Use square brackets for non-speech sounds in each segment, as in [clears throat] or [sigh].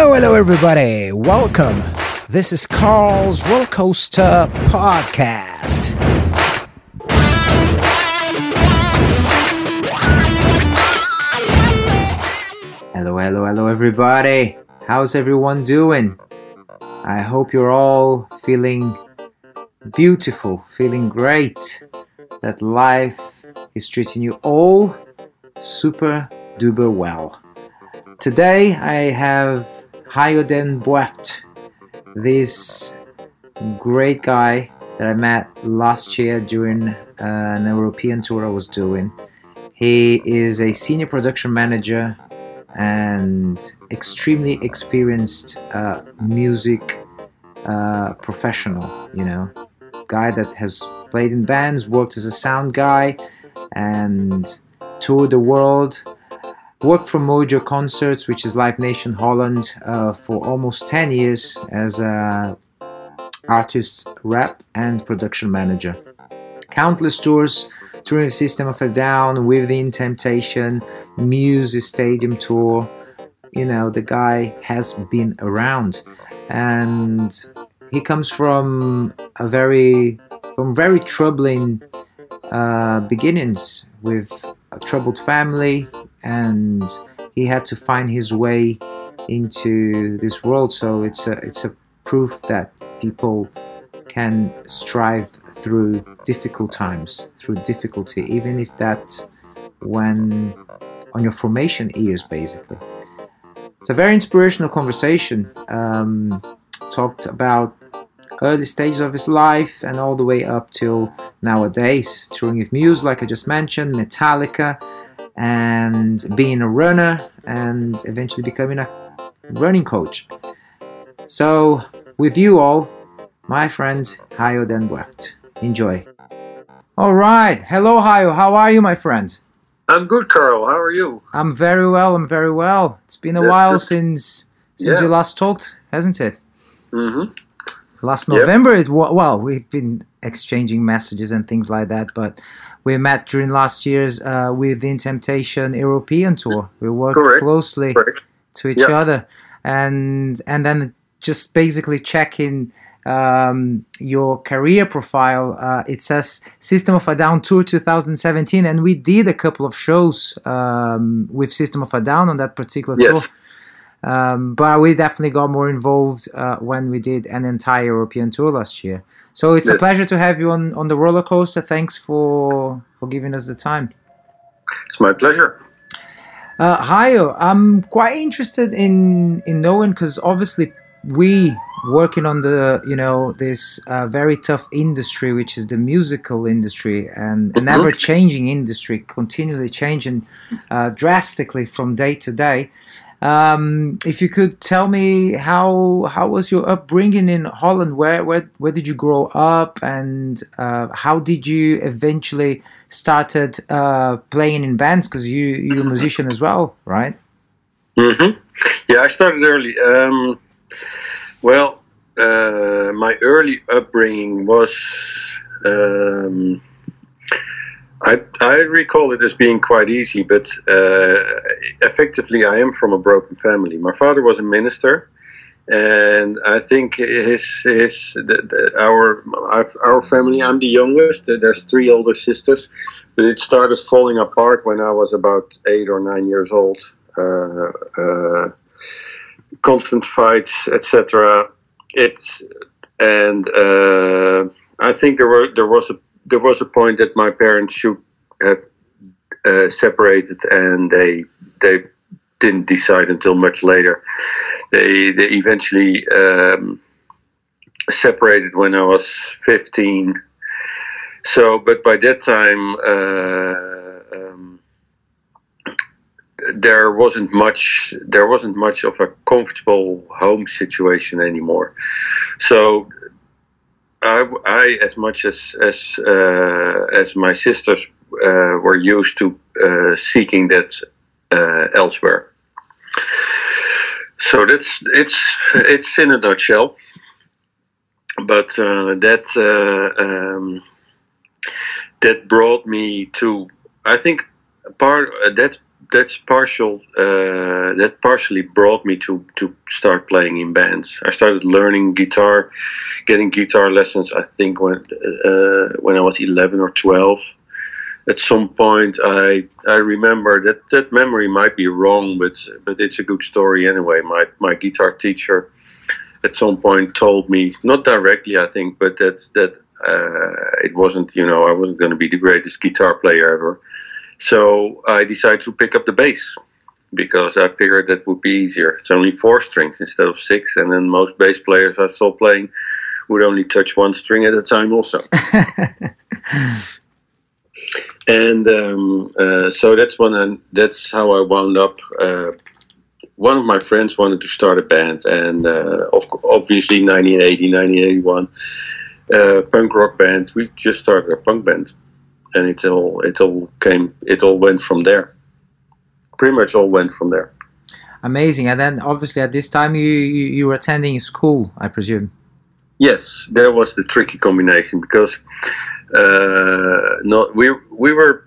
Hello, hello, everybody. Welcome. This is Carl's Roller Coaster Podcast. Hello, hello, hello, everybody. How's everyone doing? I hope you're all feeling beautiful, feeling great, that life is treating you all super duper well. Today I have Hayo Den Boeft, this great guy that I met last year during uh, an European tour I was doing. He is a senior production manager and extremely experienced uh, music uh, professional, you know, guy that has played in bands, worked as a sound guy, and toured the world. Worked for Mojo Concerts, which is Live Nation Holland, uh, for almost 10 years as a artist, rep, and production manager. Countless tours, touring System of a Down, Within Temptation, Muse Stadium Tour. You know, the guy has been around. And he comes from a very, from very troubling uh, beginnings with a troubled family, and he had to find his way into this world. So it's a it's a proof that people can strive through difficult times, through difficulty, even if that when on your formation years, basically. It's a very inspirational conversation. Um, talked about early stages of his life and all the way up till nowadays, touring with Muse, like I just mentioned, Metallica, and being a runner, and eventually becoming a running coach. So, with you all, my friend Hayo Den Boeft. Enjoy. All right. Hello, Hayo. How are you, my friend? I'm good, Carl. How are you? I'm very well. I'm very well. It's been a That's while good. since since Yeah. we last talked, hasn't it? Mm-hmm. Last Yep. November. It wa- well, we've been exchanging messages and things like that, but we met during last year's uh, Within Temptation European tour. We worked Correct. closely Correct. to each Yep. other, and and then just basically checking um, your career profile. Uh, it says System of a Down Tour 2017, and we did a couple of shows um, with System of a Down on that particular Yes. tour. Um, but we definitely got more involved uh, when we did an entire European tour last year. So it's a pleasure to have you on, on the roller coaster. Thanks for for giving us the time. It's my pleasure. Uh, Hayo, I'm quite interested in in knowing because obviously we working on the you know this uh, very tough industry which is the musical industry and an Mhm. ever changing industry continually changing uh, drastically from day to day um, if you could tell me how how was your upbringing in Holland where where, where did you grow up and uh, how did you eventually started uh, playing in bands because you you're a musician as well right Mm-hmm. Yeah, I started early. Um, well, uh, my early upbringing was. Um, I, I recall it as being quite easy, but uh, effectively, I am from a broken family. My father was a minister, and I think his his the, the, our our family. I'm the youngest. There's three older sisters, but it started falling apart when I was about eight or nine years old. Uh, uh, constant fights, etc. It's and uh, I think there were there was a there was a point that my parents should have uh, separated, and they they didn't decide until much later. They they eventually um, separated when I was fifteen. So, but by that time. Uh, um, there wasn't much there wasn't much of a comfortable home situation anymore so i, I as much as as uh, as my sisters uh, were used to uh, seeking that elsewhere. So that's it's it's in a nutshell. But that um, that brought me to I think part that that's partial. Uh, that partially brought me to to start playing in bands. I started learning guitar, getting guitar lessons. I think when uh, when I was eleven or twelve. At some point, I I remember that that memory might be wrong, but but it's a good story anyway. My my guitar teacher, at some point, told me not directly, I think, but that that uh, it wasn't you know I wasn't going to be the greatest guitar player ever so I decided to pick up the bass because I figured that would be easier. It's only four strings instead of six, and then most bass players I saw playing would only touch one string at a time, also. [laughs] and um, uh, so that's when I, that's how I wound up. Uh, one of my friends wanted to start a band, and uh, obviously 1980, 1981, uh, punk rock band. We just started a punk band and it all it all came it all went from there. Pretty much all went from there. Amazing. And then obviously at this time you you, you were attending school, I presume. Yes, that was the tricky combination because uh, no, we we were.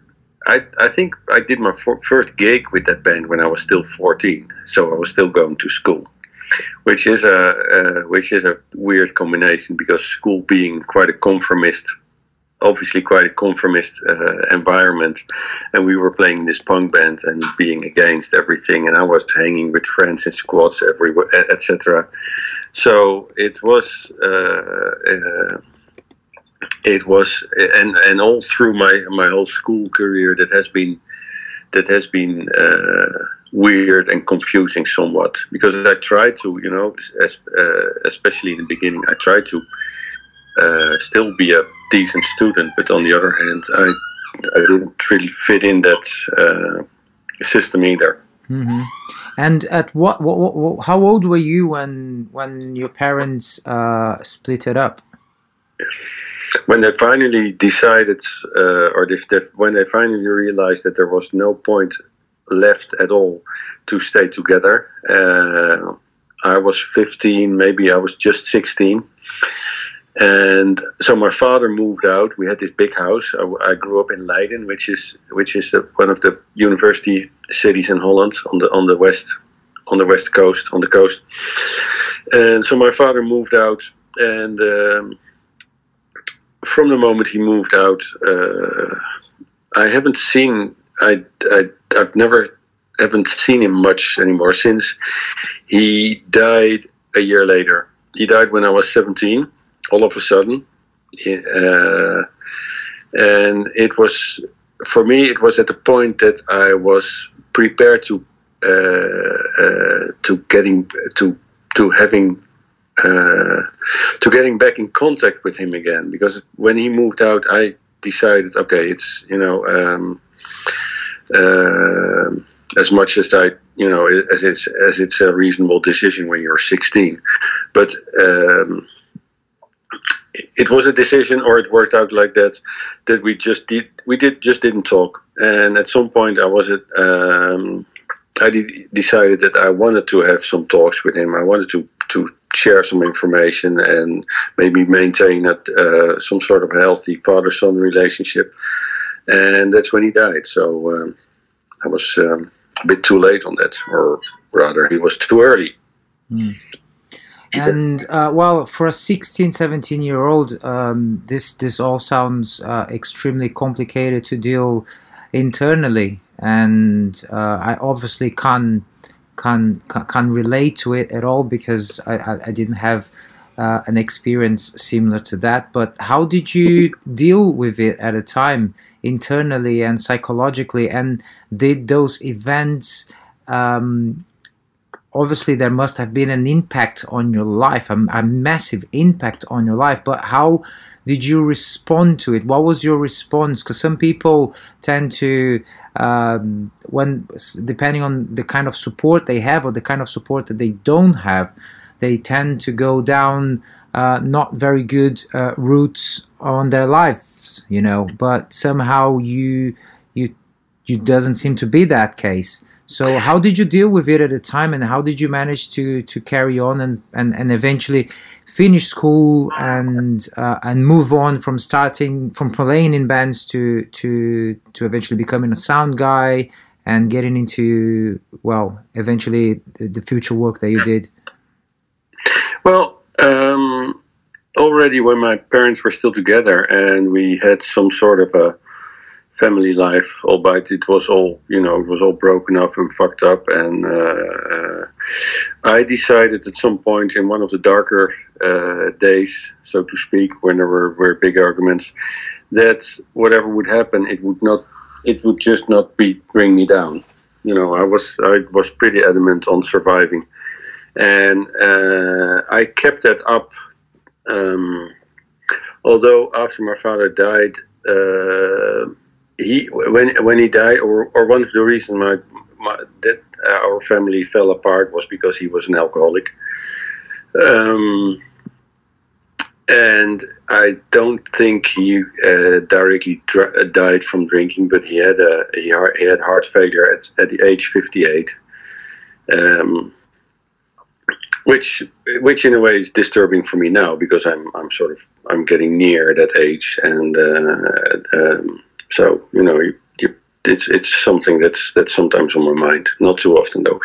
I, I think I did my for, first gig with that band when I was still 14, so I was still going to school, which is a uh, which is a weird combination because school being quite a conformist obviously quite a conformist uh, environment. And we were playing this punk band and being against everything. And i was hanging with friends in squads everywhere etc so it was uh, uh, it was and and all through my my whole school career that has been that has been uh, weird and confusing somewhat. Because i tried to you know as, uh, especially in the beginning i tried to uh, still be a decent student, but on the other hand, I I didn't really fit in that uh, system either. Mm-hmm. And at what, what, what, how old were you when when your parents uh, split it up? When they finally decided, uh, or if they, when they finally realized that there was no point left at all to stay together, uh, I was 15, maybe I was just 16 and so my father moved out. We had this big house. I, I grew up in Leiden, which is which is the, one of the university cities in Holland on the on the west on the west coast on the coast. And so my father moved out, and um, from the moment he moved out, uh, I haven't seen. I, I I've never haven't seen him much anymore since he died a year later. He died when I was seventeen all of a sudden. Uh, and it was, for me, it was at the point that I was prepared to uh, uh, to getting to to having uh, to getting back in contact with him again because when he moved out I decided okay it's you know um, uh, as much as I you know as it's as it's a reasonable decision when you're 16 but um, it was a decision or it worked out like that that we just did we did just didn't talk. And at some point i was it um, i decided that i wanted to have some talks with him. I wanted to to share some information and maybe maintain a, uh, some sort of healthy father-son relationship. And that's when he died. So um, i was um, a bit too late on that or rather he was too early. Mm and uh, well for a 16 17 year old um, this this all sounds uh, extremely complicated to deal internally. And uh, i obviously can't can can relate to it at all because i, I, I didn't have uh, an experience similar to that. But how did you deal with it at a time internally and psychologically? And did those events um, obviously there must have been an impact on your life a, a, massive impact on your life but how did you respond to it? What was your response? Because some people tend to um, when depending on the kind of support they have or the kind of support that they don't have they tend to go down uh, not very good uh, routes on their lives you know but somehow you you you doesn't seem to be that case so how did you deal with it at the time, and how did you manage to to carry on and and, and eventually finish school and uh, and move on from starting from playing in bands to to to eventually becoming a sound guy and getting into well eventually the future work that you did? Well um, already when my parents were still together and we had some sort of a family life, albeit it was all you know it was all broken up and fucked up. And uh, uh, I decided at some point in one of the darker uh, days, so to speak, when there were, were big arguments, that whatever would happen, it would not, it would just not be bring me down. You know, I was I was pretty adamant on surviving, and uh, I kept that up. Um, although after my father died. Uh, he when when he died, or or one of the reasons my, my that our family fell apart was because he was an alcoholic. Um, and I don't think he uh, directly dr- uh, died from drinking, but he had a he, he had heart failure at at the age 58. Um, which which in a way is disturbing for me now because I'm I'm sort of I'm getting near that age and uh, um, so you know, you, you, it's it's something that's that's sometimes on my mind. Not too often though,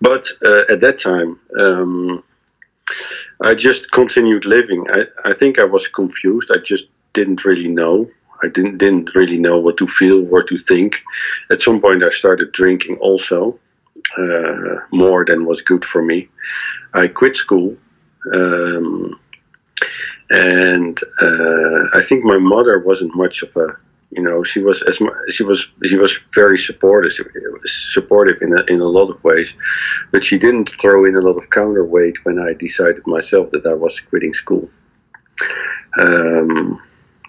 but uh, at that time. Um, I just continued living. I, I think I was confused. I just didn't really know. I didn't didn't really know what to feel, what to think. At some point, I started drinking also, uh, more than was good for me. I quit school, um, and uh, I think my mother wasn't much of a you know she was as she was she was very supportive supportive in a, in a lot of ways. But she didn't throw in a lot of counterweight when i decided myself that i was quitting school. Um,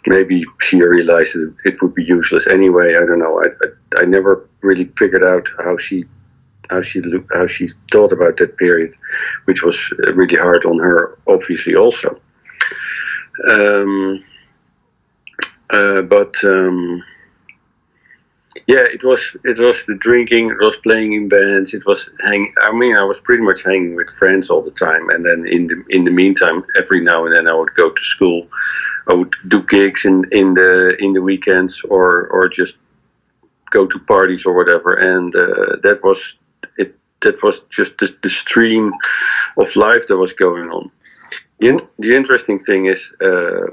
maybe she realized that it would be useless anyway i don't know I, I, I never really figured out how she how she how she thought about that period which was really hard on her obviously also. Um, uh, but um, yeah, it was it was the drinking, it was playing in bands, it was hang. I mean, I was pretty much hanging with friends all the time, and then in the in the meantime, every now and then I would go to school. I would do gigs in, in the in the weekends, or or just go to parties or whatever, and uh, that was it. That was just the, the stream of life that was going on. The, the interesting thing is. Uh,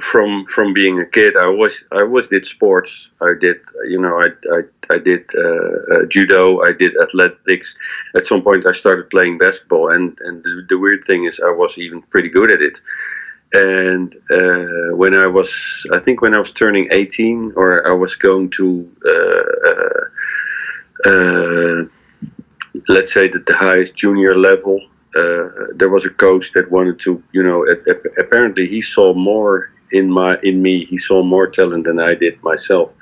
from from being a kid, I was I always did sports. I did you know I I, I did uh, uh, judo. I did athletics. At some point, I started playing basketball, and and the, the weird thing is, I was even pretty good at it. And uh, when I was, I think when I was turning 18, or I was going to, uh, uh, uh, let's say that the highest junior level, uh, there was a coach that wanted to, you know, apparently he saw more in my in me. He saw more talent than I did myself,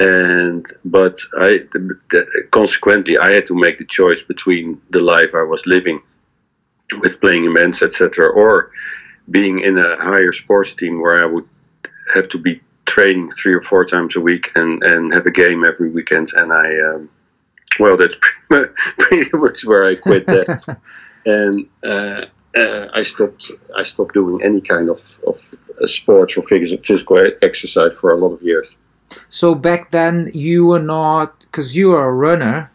and but I the, the, consequently I had to make the choice between the life I was living with playing in bands, etc., or being in a higher sports team where I would have to be training three or four times a week and and have a game every weekend, and I. Um, well, that's [laughs] pretty much where I quit that. [laughs] and uh, uh, I stopped. I stopped doing any kind of of uh, sports or physical exercise for a lot of years. So back then, you were not because you were a runner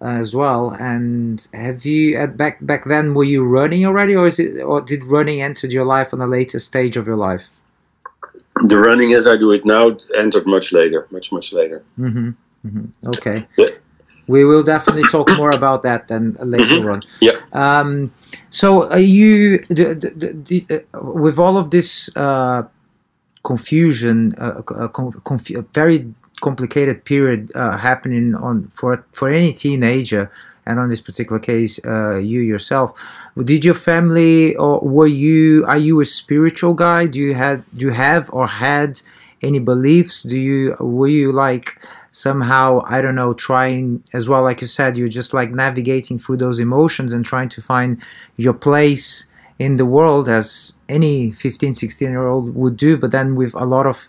as well. And have you at back back then were you running already, or is it or did running enter your life on a later stage of your life? The running as I do it now entered much later, much much later. Mm-hmm. Mm-hmm. Okay. We will definitely talk more about that then later mm-hmm. on. Yeah. Um, so are you the, the, the, with all of this uh, confusion, uh, uh conf- very complicated period uh, happening on for for any teenager, and on this particular case, uh, you yourself, did your family or were you are you a spiritual guy? Do you had do you have or had any beliefs? Do you were you like somehow i don't know trying as well like you said you're just like navigating through those emotions and trying to find your place in the world as any 15 16 year old would do but then with a lot of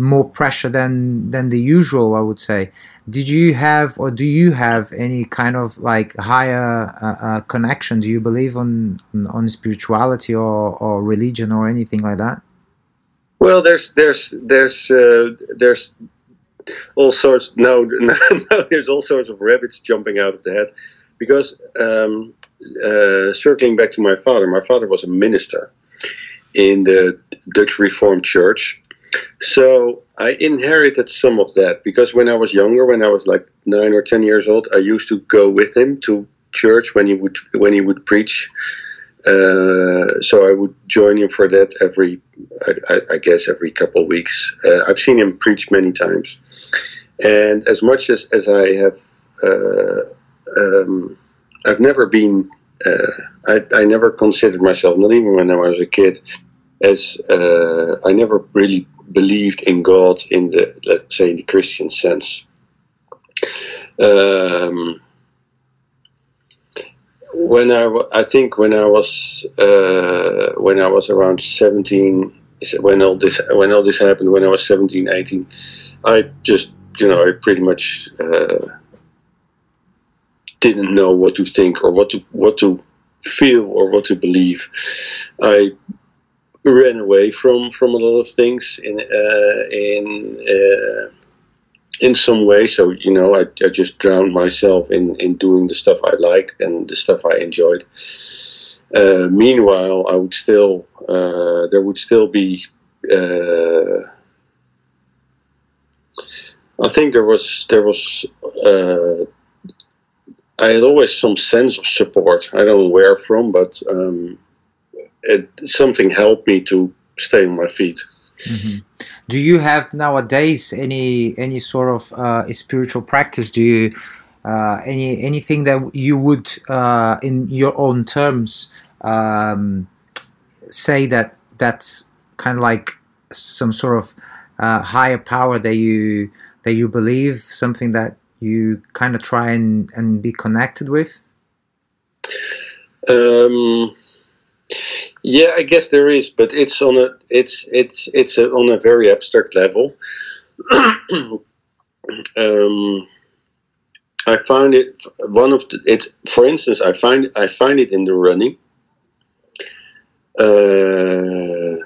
more pressure than than the usual i would say. Did you have or do you have any kind of like higher uh, uh, connection? Do you believe on on spirituality or or religion or anything like that? Well there's there's there's uh, there's all sorts. No, [laughs] no, no, there's all sorts of rabbits jumping out of the head, because um, uh, circling back to my father, my father was a minister in the Dutch Reformed Church. So I inherited some of that because when I was younger, when I was like nine or ten years old, I used to go with him to church when he would when he would preach. Uh, so I would join him for that every, I, I guess, every couple of weeks. Uh, I've seen him preach many times, and as much as as I have, uh, um, I've never been. Uh, I, I never considered myself, not even when I was a kid, as uh, I never really believed in God in the let's say in the Christian sense. Um, when I, I think when I was uh, when I was around 17 when all this when all this happened when I was 17 18 I just you know I pretty much uh, didn't know what to think or what to what to feel or what to believe. I ran away from from a lot of things in uh, in uh, in some way. So you know, I, I just drowned myself in in doing the stuff I liked and the stuff I enjoyed. Uh, meanwhile, I would still uh, there would still be. Uh, I think there was there was. Uh, I had always some sense of support. I don't know where from, but um, it, something helped me to stay on my feet. Mm-hmm. Do you have nowadays any any sort of uh, spiritual practice? Do you uh, any anything that you would, uh, in your own terms, um, say that that's kind of like some sort of uh, higher power that you that you believe, something that you kind of try and, and be connected with? Um, yeah, I guess there is, but it's on a it's it's it's a, on a very abstract level. [clears throat] um, I find it one of the it. For instance, I find I find it in the running. Uh,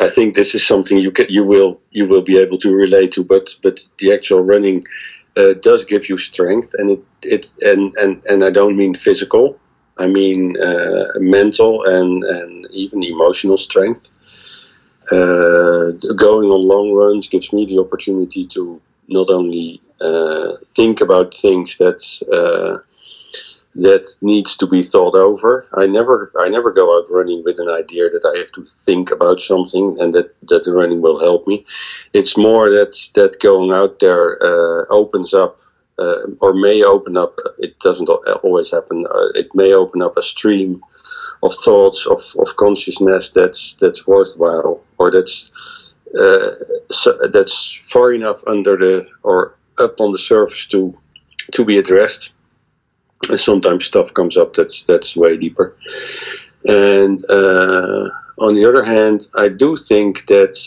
I think this is something you can, you will you will be able to relate to, but but the actual running uh, does give you strength, and it it and and and I don't mean physical. I mean uh, mental and, and even emotional strength. Uh, going on long runs gives me the opportunity to not only uh, think about things that uh, that needs to be thought over. I never I never go out running with an idea that I have to think about something and that, that the running will help me. It's more that that going out there uh, opens up uh, or may open up. It doesn't always happen. Uh, it may open up a stream of thoughts of, of consciousness that's that's worthwhile or that's uh, so that's far enough under the or up on the surface to to be addressed. And sometimes stuff comes up that's that's way deeper. And uh, on the other hand, I do think that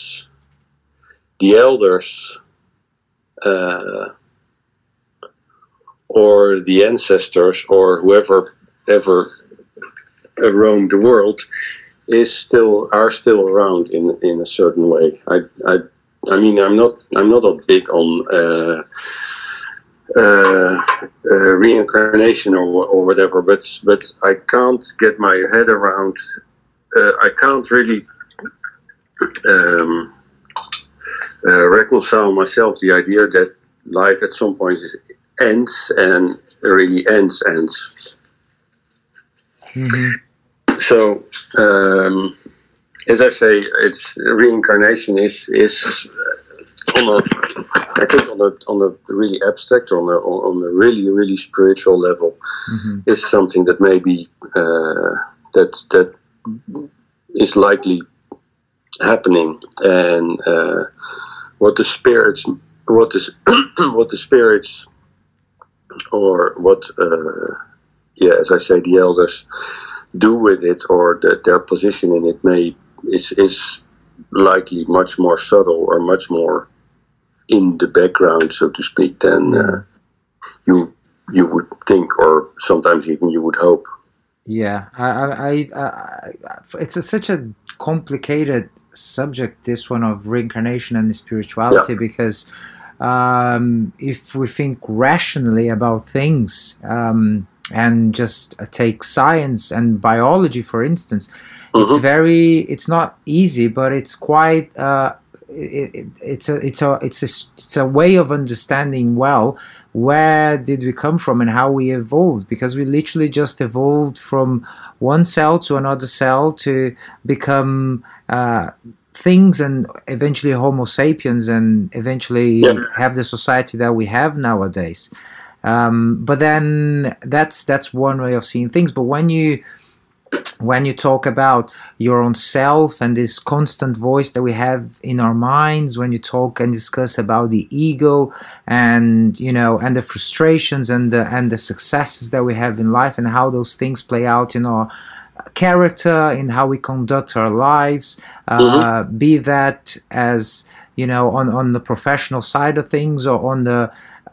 the elders uh, or the ancestors or whoever ever roamed the world is still are still around in in a certain way. I I, I mean I'm not I'm not a big on uh, uh, uh, reincarnation or or whatever, but but I can't get my head around. Uh, I can't really um, uh, reconcile myself the idea that life at some point is ends and really ends ends. Mm-hmm. So, um, as I say, it's reincarnation is is on a I think on a on a really abstract on a on a really really spiritual level mm-hmm. is something that maybe uh, that that is likely happening and uh, what the spirits what is [clears throat] what the spirits or what, uh, yeah, as I say, the elders do with it or the, their position in it may is is likely much more subtle or much more in the background, so to speak, than uh, you you would think, or sometimes even you would hope. Yeah, I, I, I, I it's a, such a complicated subject, this one of reincarnation and spirituality, yeah. because um, if we think rationally about things um, and just uh, take science and biology, for instance, mm-hmm. it's very, it's not easy, but it's quite. Uh, it, it, it's a it's a it's a it's a way of understanding well where did we come from and how we evolved because we literally just evolved from one cell to another cell to become uh, things and eventually homo sapiens and eventually yeah. have the society that we have nowadays um, but then that's that's one way of seeing things but when you when you talk about your own self and this constant voice that we have in our minds when you talk and discuss about the ego and you know and the frustrations and the and the successes that we have in life and how those things play out in our character in how we conduct our lives uh, mm-hmm. be that as you know on on the professional side of things or on the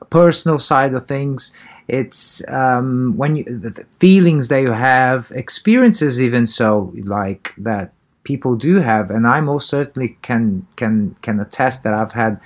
personal side of things it's um, when you the feelings that you have experiences even so like that people do have and i most certainly can can can attest that i've had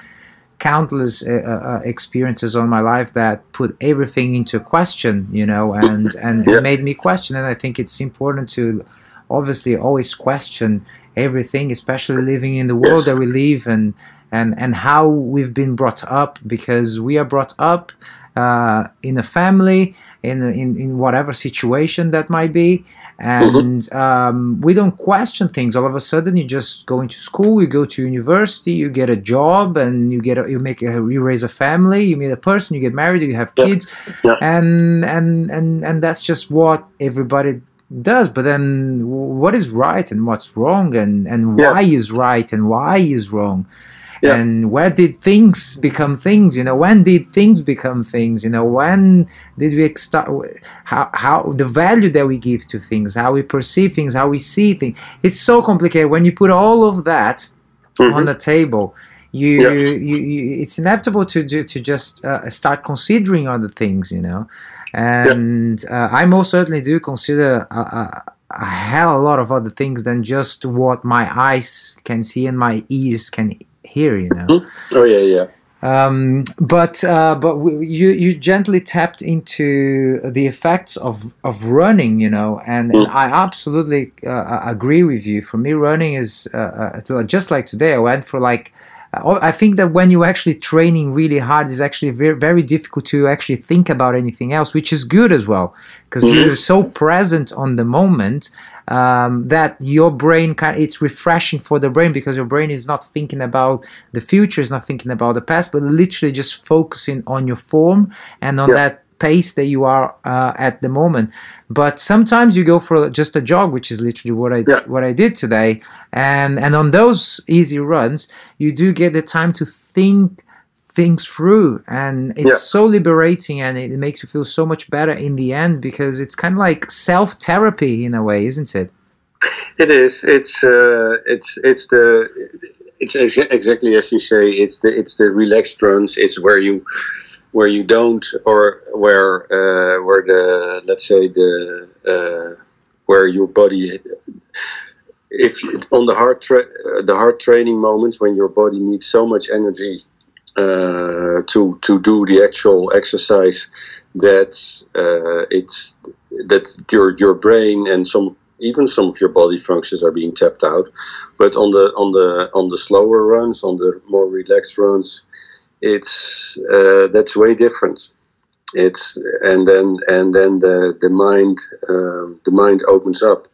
countless uh, uh, uh experiences on my life that put everything into question you know [laughs] and and yeah. made me question and i think it's important to obviously always question everything especially living in the world yes. that we live and and and how we've been brought up because we are brought up uh, in a family, in, in, in whatever situation that might be. And mm-hmm. um, we don't question things. All of a sudden, you just go into school, you go to university, you get a job, and you get a, you make a, you raise a family, you meet a person, you get married, you have kids, yeah. Yeah. and and and and that's just what everybody does but then what is right and what's wrong and and why is right and why is wrong yeah. and where did things become things you know when did things become things you know when did we start how, how the value that we give to things how we perceive things how we see things it's so complicated when you put all of that mm-hmm. on the table you, yeah. you, you, it's inevitable to to, to just uh, start considering other things you know and yeah. uh, i most certainly do consider a, a, a hell a lot of other things than just what my eyes can see and my ears can hear, you know. Mm-hmm. Oh yeah, yeah. Um, but uh, but you you gently tapped into the effects of of running, you know, and, and I absolutely uh, agree with you. For me, running is uh, uh just like today. I went for like I think that when you're actually training really hard, it's actually very, very difficult to actually think about anything else, which is good as well, because mm-hmm. you're so present on the moment um, that your brain kind of, it's refreshing for the brain because your brain is not thinking about the future, is not thinking about the past, but literally just focusing on your form and on yeah. that pace that you are uh, at the moment. But sometimes you go for just a jog, which is literally what I yeah. what I did today. And and on those easy runs, you do get the time to think things through and it's yeah. so liberating and it makes you feel so much better in the end because it's kind of like self therapy in a way isn't it? It is. It's uh, it's it's the it's exactly as you say it's the it's the relaxed runs it's where you where you don't, or where uh, where the let's say the uh, where your body, if on the hard tra- the hard training moments when your body needs so much energy uh, to to do the actual exercise that uh, it's that your your brain and some even some of your body functions are being tapped out but on the on the on the slower runs on the more relaxed runs it's uh, that's way different. It's and then and then the the mind um, the mind opens up.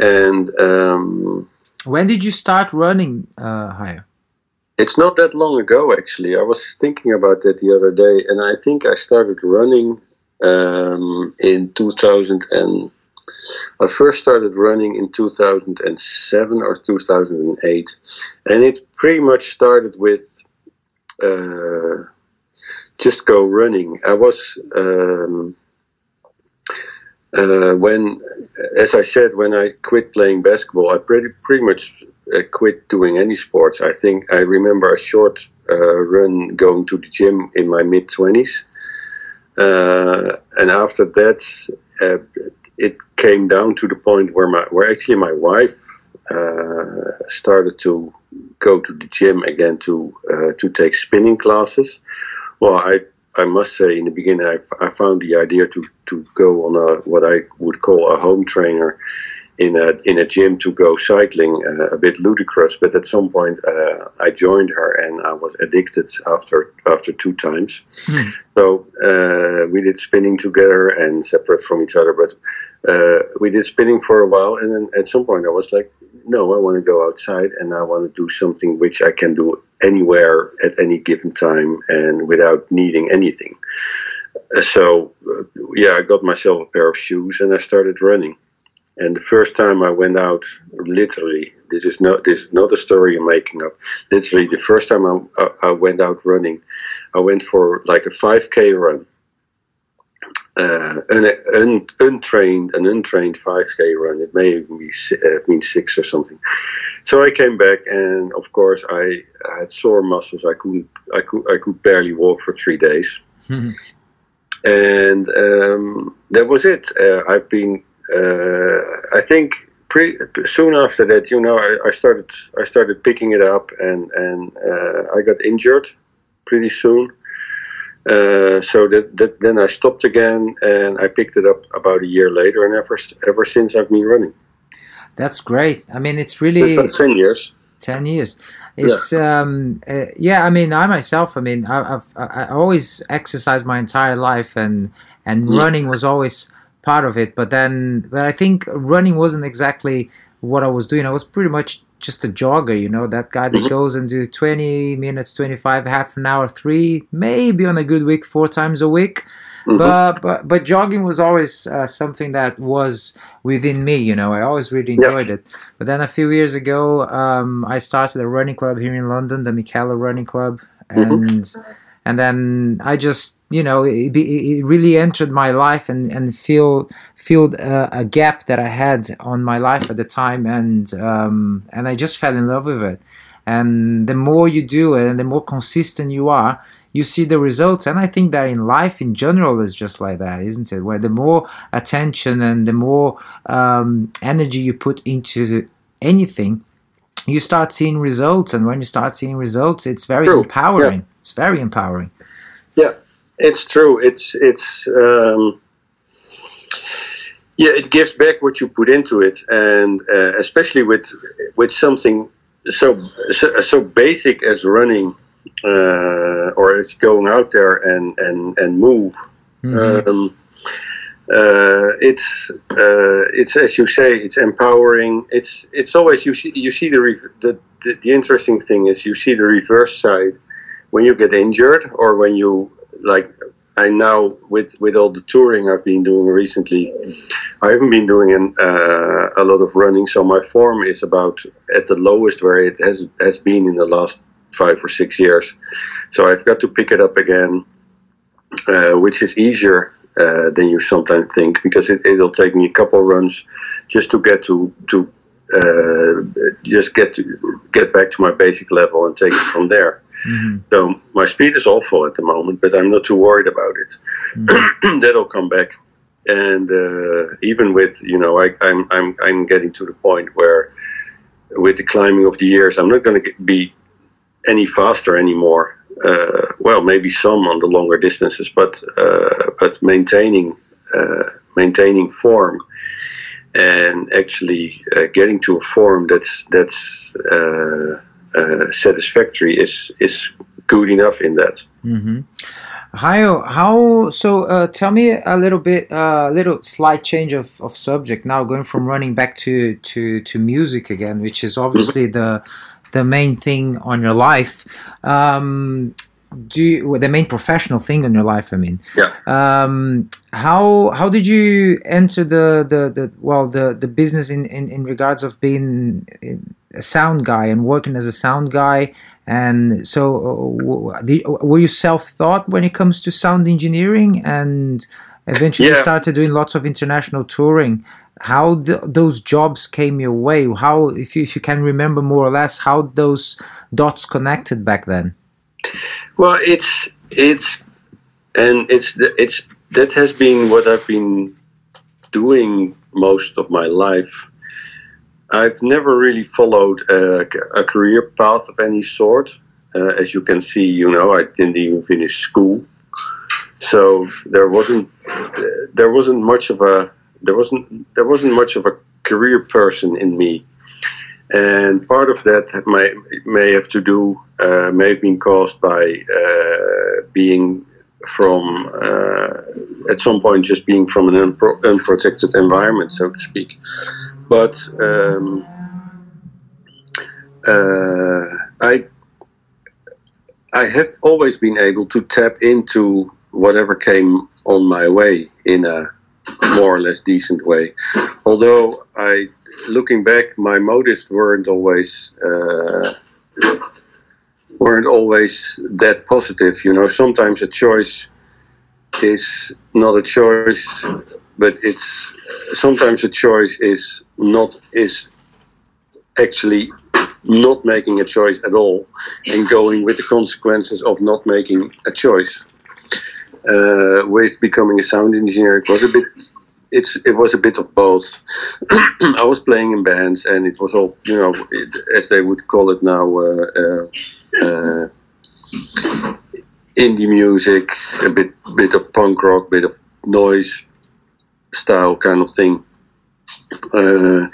And um, when did you start running uh, Hayo? It's not that long ago, actually. I was thinking about that the other day, and I think I started running um, in 2000 and I first started running in 2007 or 2008, and it pretty much started with uh, just go running. I was um, uh, when, as I said, when I quit playing basketball, I pretty pretty much uh, quit doing any sports. I think I remember a short uh, run going to the gym in my mid twenties, uh, and after that, uh, it came down to the point where my where actually my wife started to go to the gym again to to take spinning classes. Well, I I must say in the beginning I, I found the idea to to go on a what I would call a home trainer in a in a gym to go cycling uh, a bit ludicrous. But at some point, uh, I joined her and I was addicted after after two times. Hmm. So uh, we did spinning together and separate from each other. But uh, we did spinning for a while, and then at some point I was like, no, I want to go outside and I want to do something which I can do anywhere at any given time and without needing anything. Uh, so uh, yeah, I got myself a pair of shoes and I started running and the first time I went out, literally, this is not this is not a story I'm making up. Literally, the first time I, I went out running, I went for like a 5k run. Uh, an, un, untrained, an untrained 5k run. It may even be uh, mean six or something. So I came back, and of course I, had sore muscles. I couldn't, I could, I could barely walk for three days. and um, that was it. Uh, I've been uh, I think pretty soon after that, you know, I, I, started I started picking it up, and and uh, I got injured pretty soon. Uh, so that, that then I stopped again, and I picked it up about a year later, and ever ever since I've been running. That's great. I mean, it's really ten years. 10 years it's yeah. um uh, yeah i mean i myself i mean I, have i always exercised my entire life and and mm. running was always part of it. But then, but I think running wasn't exactly what I was doing. I was pretty much just a jogger, you know, that guy that mm-hmm. goes and do 20 minutes, 25, half an hour, three, maybe on a good week, four times a week. Mm-hmm. But, but but jogging was always uh, something that was within me, you know. I always really enjoyed it. But then a few years ago, um, I started a running club here in London, the Michaela Running Club, mm-hmm. and mm-hmm and then I just you know it, it really entered my life and and filled filled a, a, gap that I had on my life at the time. And um, and I just fell in love with it. And the more you do it and the more consistent you are you see the results. And I think that in life in general is just like that isn't it? Where the more attention and the more um, energy you put into anything you start seeing results. And when you start seeing results it's very True. empowering. yeah it's very empowering. Yeah, it's true. It's it's um, yeah, it gives back what you put into it, and uh, especially with with something so so, so basic as running uh, or as going out there and and and move. Mm-hmm. Um, uh, it's uh, it's as you say, it's empowering. It's it's always you see you see the, the the, the interesting thing is you see the reverse side when you get injured or when you like I now with with all the touring I've been doing recently, I haven't been doing an, uh, a lot of running, so my form is about at the lowest where it has has been in the last five or six years. So I've got to pick it up again, uh, which is easier uh, than you sometimes think because it, it'll take me a couple runs just to get to to uh, just get to get back to my basic level and take it from there. Mm-hmm. So my speed is awful at the moment, but I'm not too worried about it. Mm-hmm. [clears throat] That'll come back. And uh, even with you know, I, I'm I'm I'm getting to the point where, with the climbing of the years, I'm not going to be any faster anymore. Uh, well, maybe some on the longer distances, but uh, but maintaining uh, maintaining form and actually uh, getting to a form that's that's uh, uh, satisfactory is is good enough in that. Mm-hmm. How how so? Uh, tell me a little bit, a uh, little slight change of, of subject now, going from running back to to to music again, which is obviously mm-hmm. the the main thing on your life. Um, do you, the main professional thing in your life i mean. Yeah. Um, how how did you enter the the, the well the the business in, in in regards of being a sound guy and working as a sound guy? And so uh, were you self-taught when it comes to sound engineering? And eventually yeah. started doing lots of international touring. How th- those jobs came your way? How if you, if you can remember more or less how those dots connected back then well, it's it's and it's it's that has been what I've been doing most of my life. I've never really followed a, a career path of any sort. Uh, as you can see, you know, I didn't even finish school, so there wasn't there wasn't much of a there wasn't there wasn't much of a career person in me, and part of that may may have to do uh, may have been caused by uh, being from uh, at some point just being from an unpro- unprotected environment, so to speak. But um, uh, I I have always been able to tap into whatever came on my way in a more or less decent way. Although I, looking back, my motives weren't always uh, weren't always that positive. You know, sometimes a choice is not a choice, but it's sometimes a choice is not is actually not making a choice at all and going with the consequences of not making a choice. Uh, with becoming a sound engineer, it was a bit. It's it was a bit of both. [clears throat] I was playing in bands, and it was all you know, it, as they would call it now, uh, uh, uh indie music, a bit bit of punk rock, bit of noise style kind of thing. Uh,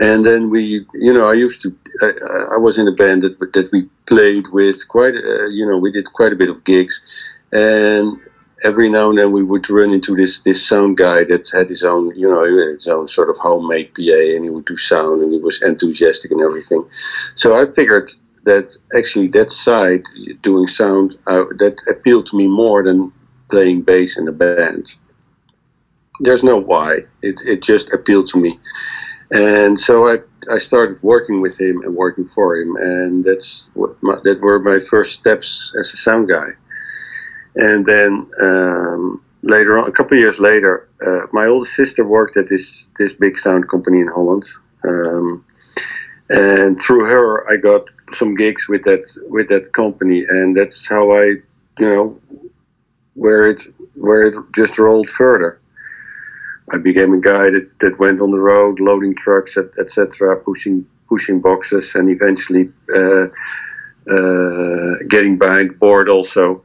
and then we, you know, I used to, I, I, was in a band that that we played with quite, uh, you know, we did quite a bit of gigs, and every now and then we would run into this this sound guy that had his own, you know, his own sort of homemade PA, and he would do sound, and he was enthusiastic and everything. So I figured that actually that side doing sound uh, that appealed to me more than playing bass in a band there's no why. It it just appealed to me, and so I I started working with him and working for him, and that's what my, that were my first steps as a sound guy. And then um, later on, a couple of years later, uh, my older sister worked at this this big sound company in Holland, um, and through her, I got some gigs with that with that company, and that's how I, you know, where it where it just rolled further. I became a guy that, that went on the road, loading trucks, etc., pushing pushing boxes, and eventually uh, uh, getting behind board also.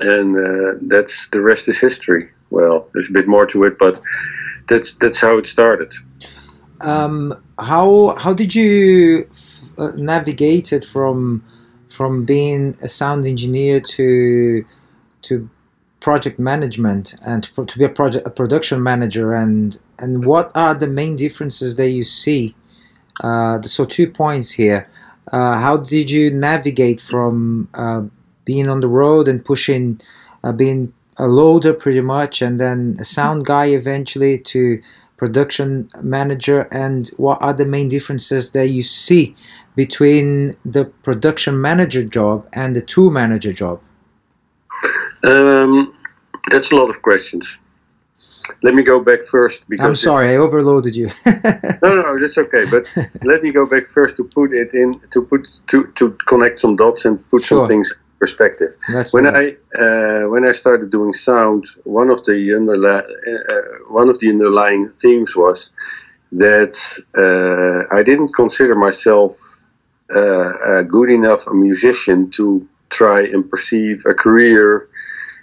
And uh, that's the rest is history. Well, there's a bit more to it, but that's that's how it started. Um, how how did you uh, navigate it from from being a sound engineer to to project management and to be a project a production manager and and what are the main differences that you see uh, so two points here uh, how did you navigate from uh, being on the road and pushing uh, being a loader pretty much and then a sound guy eventually to production manager and what are the main differences that you see between the production manager job and the tour manager job um, that's a lot of questions. Let me go back first because I'm sorry, it, I overloaded you. [laughs] no, no, that's okay. But [laughs] let me go back first to put it in to put to to connect some dots and put sure. some things in perspective. That's when nice. I uh, when I started doing sound, one of the underli- uh, uh, one of the underlying themes was that uh, I didn't consider myself uh, good enough a musician to try and perceive a career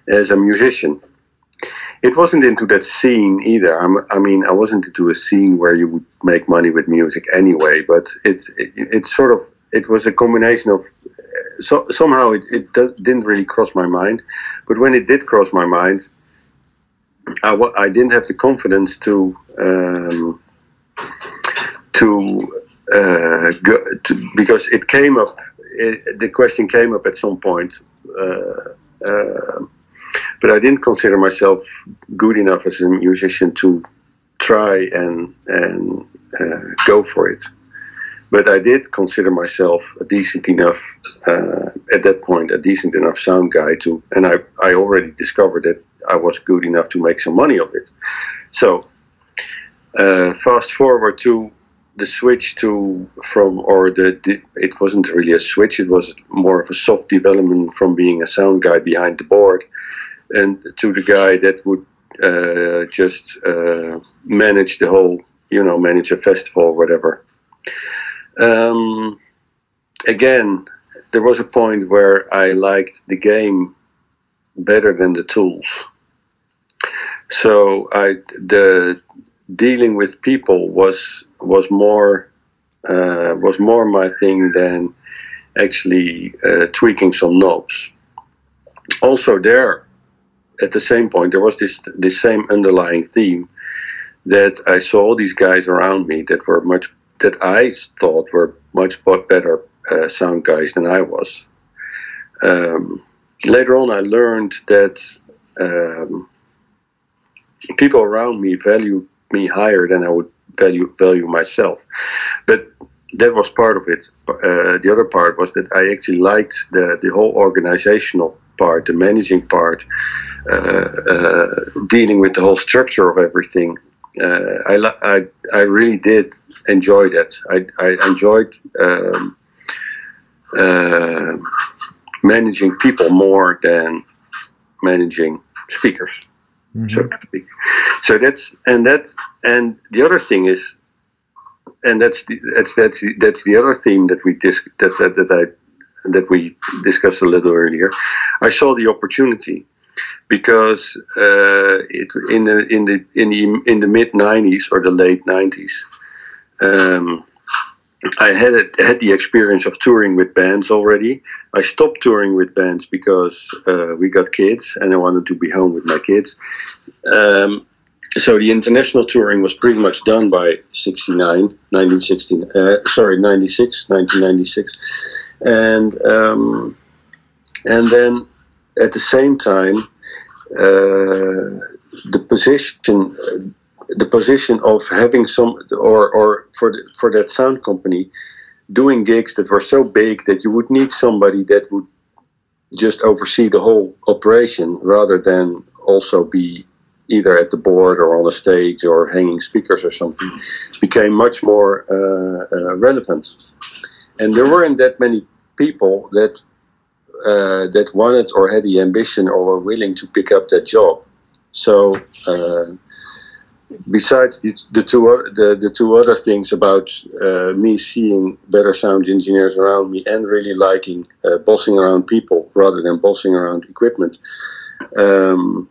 as a musician. It wasn't into that scene either. I'm, i mean, I wasn't into a scene where you would make money with music anyway. But it's it, it's sort of it was a combination of so somehow it, it didn't really cross my mind. But when it did cross my mind, I w- I didn't have the confidence to um, to, uh, go, to because it came up. It, the question came up at some point. Uh, uh, but I didn't consider myself good enough as a musician to try and and uh, go for it. But I did consider myself a decent enough uh, at that point, a decent enough sound guy to, and I I already discovered that I was good enough to make some money of it. So uh, fast forward to the switch to from or the, the, it wasn't really a switch it was more of a soft development from being a sound guy behind the board and to the guy that would uh, just uh, manage the whole, you know, manage a festival or whatever. Um, again, there was a point where I liked the game better than the tools. So I the dealing with people was was more uh, was more my thing than actually uh, tweaking some knobs. Also, there at the same point there was this this same underlying theme that I saw these guys around me that were much that I thought were much better uh, sound guys than I was. Um, later on, I learned that um, people around me value me higher than I would value value myself. But that was part of it. Uh, the other part was that I actually liked the the whole organizational part, the managing part, uh, uh, dealing with the whole structure of everything. Uh, I, I I really did enjoy that. I I enjoyed. Um, uh, managing people more than managing speakers, mm-hmm. so to speak. So that's and that and the other thing is, and that's the, that's that's the, that's the other theme that we dis- that, that that I that we discussed a little earlier. I saw the opportunity because uh, it in the in the in the in the mid '90s or the late '90s. Um, I had it, had the experience of touring with bands already. I stopped touring with bands because uh, we got kids and I wanted to be home with my kids. Um, so the international touring was pretty much done by 69, 1960, uh, sorry, 96, 1996. And, um, and then at the same time, uh, the position the position of having some or or for the, for that sound company doing gigs that were so big that you would need somebody that would just oversee the whole operation rather than also be either at the board or on a stage or hanging speakers or something became much more uh, uh, relevant. And there weren't that many people that uh, that wanted or had the ambition or were willing to pick up that job. So uh, besides the, the two the, the two other things about uh, me seeing better sound engineers around me and really liking uh, bossing around people rather than bossing around equipment um,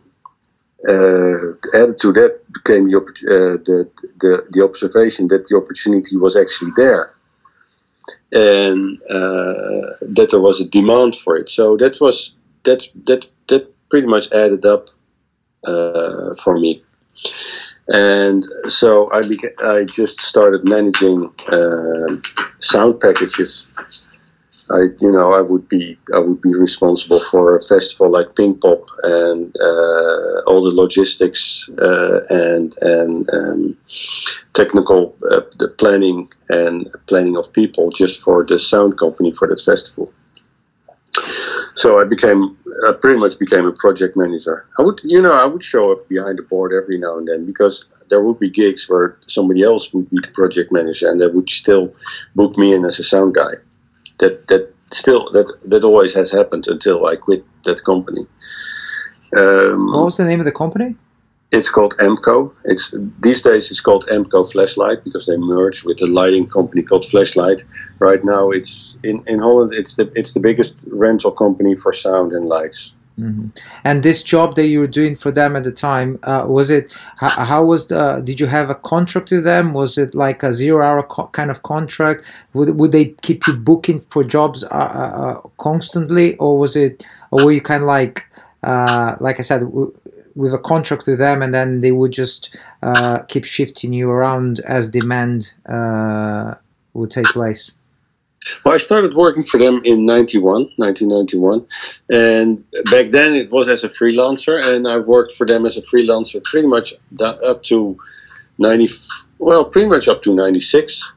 uh, added to that became the, uh, the, the, the observation that the opportunity was actually there and uh, that there was a demand for it so that was that that that pretty much added up uh, for me and so I beca- I just started managing uh, sound packages. I you know I would be I would be responsible for a festival like Pinkpop and uh, all the logistics uh, and and um, technical uh, the planning and planning of people just for the sound company for that festival. So I became, I pretty much became a project manager. I would, you know, I would show up behind the board every now and then because there would be gigs where somebody else would be the project manager and they would still book me in as a sound guy. That that still that that always has happened until I quit that company. Um, what was the name of the company? It's called Ampco. It's these days it's called Ampco Flashlight because they merged with a lighting company called Flashlight. Right now, it's in, in Holland. It's the it's the biggest rental company for sound and lights. Mm-hmm. And this job that you were doing for them at the time, uh, was it? How, how, was the? Did you have a contract with them? Was it like a zero-hour co- kind of contract? Would would they keep you booking for jobs uh, uh, uh constantly, or was it? Or were you kind of like, uh, like I said, with a contract with them, and then they would just uh, keep shifting you around as demand would take place? Well, I started working for them in 91, 1991. And back then it was as a freelancer, and I've worked for them as a freelancer pretty much up to 90, well, pretty much up to 96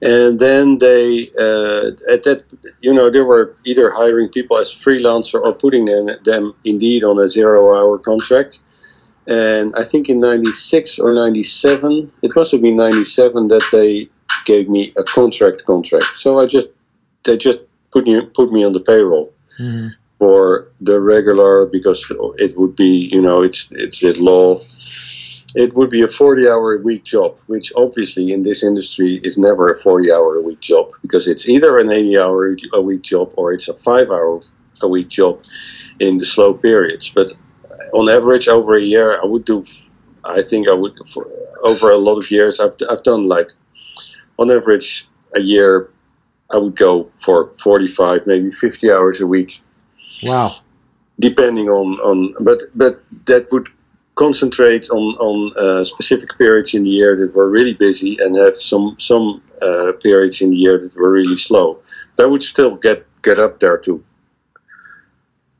and then they uh, at that you know they were either hiring people as freelancer or putting them, them indeed on a zero hour contract and i think in 96 or 97 it must have been 97 that they gave me a contract contract so i just they just put me put me on the payroll mm-hmm. for the regular because it would be you know it's it's a law it would be a 40 hour a week job, which obviously in this industry is never a 40 hour a week job because it's either an 80 hour a week job or it's a five hour a week job in the slow periods. But on average, over a year, I would do, I think I would, for over a lot of years, I've, I've done like on average a year, I would go for 45, maybe 50 hours a week. Wow. Depending on, on but but that would concentrate on on uh, specific periods in the year that were really busy and have some some uh, periods in the year that were really slow. That would still get get up there to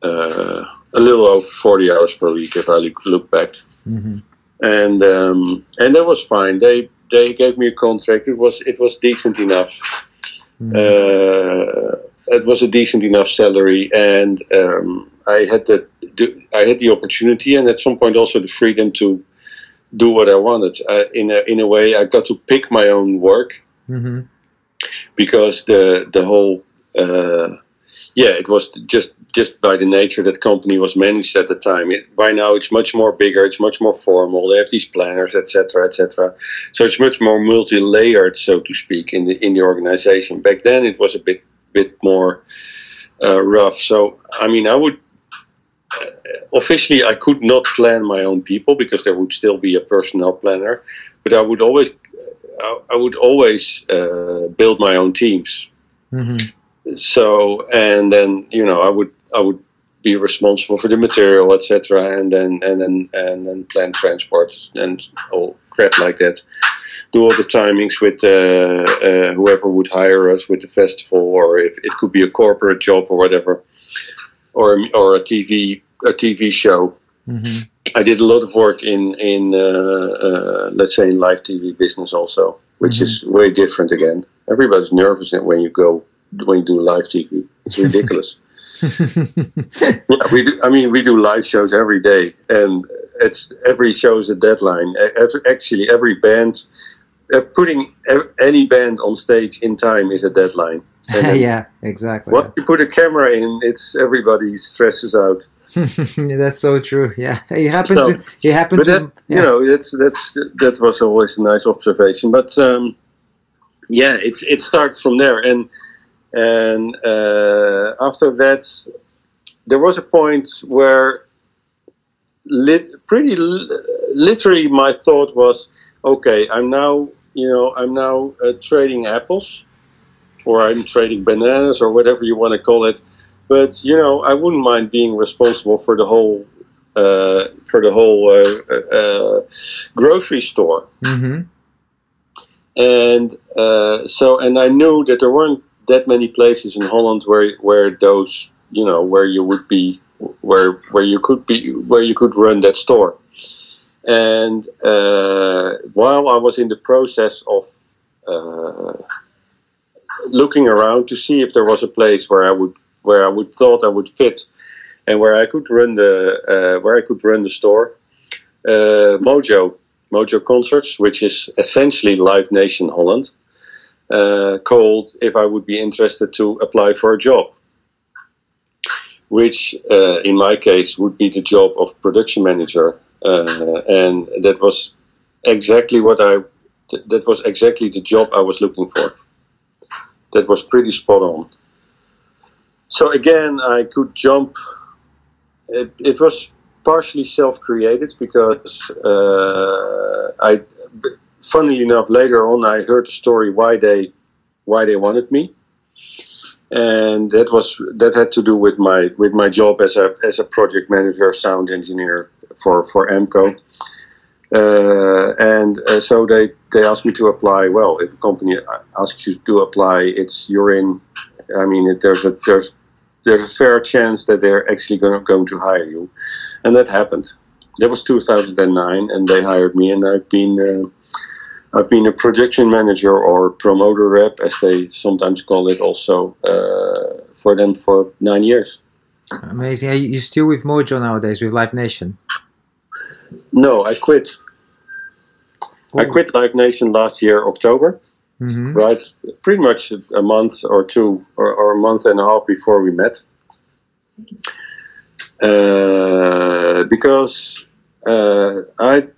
uh, a little over 40 hours per week if I look, look back. Mm-hmm. And um, and that was fine. They they gave me a contract. It was it was decent enough. Mm-hmm. Uh, it was a decent enough salary, and um, I had the, the, I had the opportunity, and at some point also the freedom to do what I wanted. Uh, in a in a way, I got to pick my own work Mm-hmm. because the the whole uh, yeah, it was just just by the nature that company was managed at the time. It, by now, it's much more bigger. It's much more formal. They have these planners, etc., etc. So it's much more multi-layered, so to speak, in the in the organization. Back then, it was a bit bit more uh, rough. So I mean, I would uh, officially I could not plan my own people because there would still be a personnel planner, but I would always I, I would always uh, build my own teams Mm-hmm. So and then you know i would i would be responsible for the material etc and then and then and then plan transport and all crap like that do all the timings with uh, uh, whoever would hire us with the festival or if it could be a corporate job or whatever or or a tv a tv show Mm-hmm. I did a lot of work in in uh, uh, let's say in live TV business also, which is way different again. Everybody's nervous when you go when you do live TV. It's [laughs] ridiculous. [laughs] yeah, we do, I mean, we do live shows every day, and it's every show is a deadline. E- ev- Actually, every band, putting any band on stage in time is a deadline. [laughs] Yeah, exactly. Once you put a camera in, it's everybody stresses out. That's so true. Yeah, it happens. So- it happens. but that with, you know that's that's that was always a nice observation but um, yeah it's it starts from there and and uh, after that there was a point where lit, pretty li- literally my thought was okay i'm now you know i'm now uh, trading apples or i'm trading bananas or whatever you want to call it but you know i wouldn't mind being responsible for the whole uh, for the whole uh, uh, grocery store Mm-hmm. and uh, so and I knew that there weren't that many places in Holland where where those you know where you would be where where you could be where you could run that store. And uh, while I was in the process of uh, looking around to see if there was a place where I would where I would thought I would fit and where I could run the uh, where I could run the store uh, Mojo Mojo Concerts, which is essentially Live Nation Holland, uh, called if I would be interested to apply for a job, which uh, in my case would be the job of production manager, uh, and that was exactly what I th- that was exactly the job I was looking for. That was pretty spot on. So again, I could jump. It, it was partially self-created because uh, I, funnily enough, later on I heard the story why they, why they wanted me, and that was that had to do with my with my job as a as a project manager, sound engineer for for Ampco, uh, and uh, so they they asked me to apply. Well, if a company asks you to apply, it's you're in. I mean, there's a there's there's a fair chance that they're actually going to, going to hire you and that happened. That was 2009, and they hired me, and I've been uh, I've been a production manager or promoter rep, as they sometimes call it, also uh, for them for nine years. Amazing. Are you still with Mojo nowadays with Live Nation? No, I quit. I quit Live Nation last year, October, Mm-hmm. right? Pretty much a month or two, or, or a month and a half before we met. Uh, because uh, I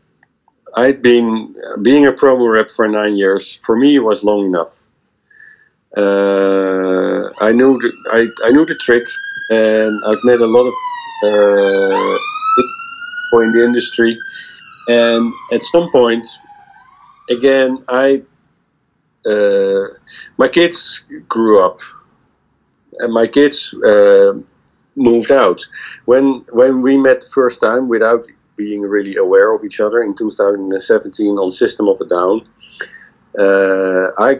I'd been being a promo rep for nine years. For me, it was long enough. Uh, I knew the, I, I knew the trick, and I've met a lot of uh, people in the industry. And at some point, again, I uh, my kids grew up, and my kids uh, moved out. When when we met the first time, without being really aware of each other in 2017 on System of a Down, uh, I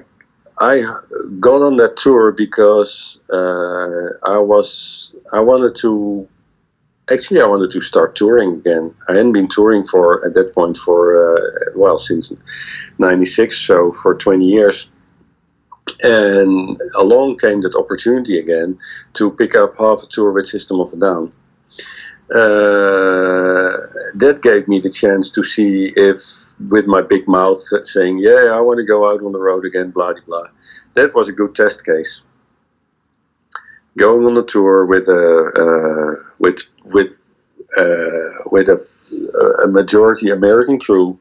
I got on that tour because uh, I was I wanted to actually I wanted to start touring again. I hadn't been touring for at that point for uh, well since '96, so for 20 years. And along came that opportunity again to pick up half a tour with System of a Down. Uh, that gave me the chance to see if, with my big mouth saying, "Yeah, I want to go out on the road again," blah blah blah. That was a good test case going on a tour with a uh, with with uh, with a, a majority American crew,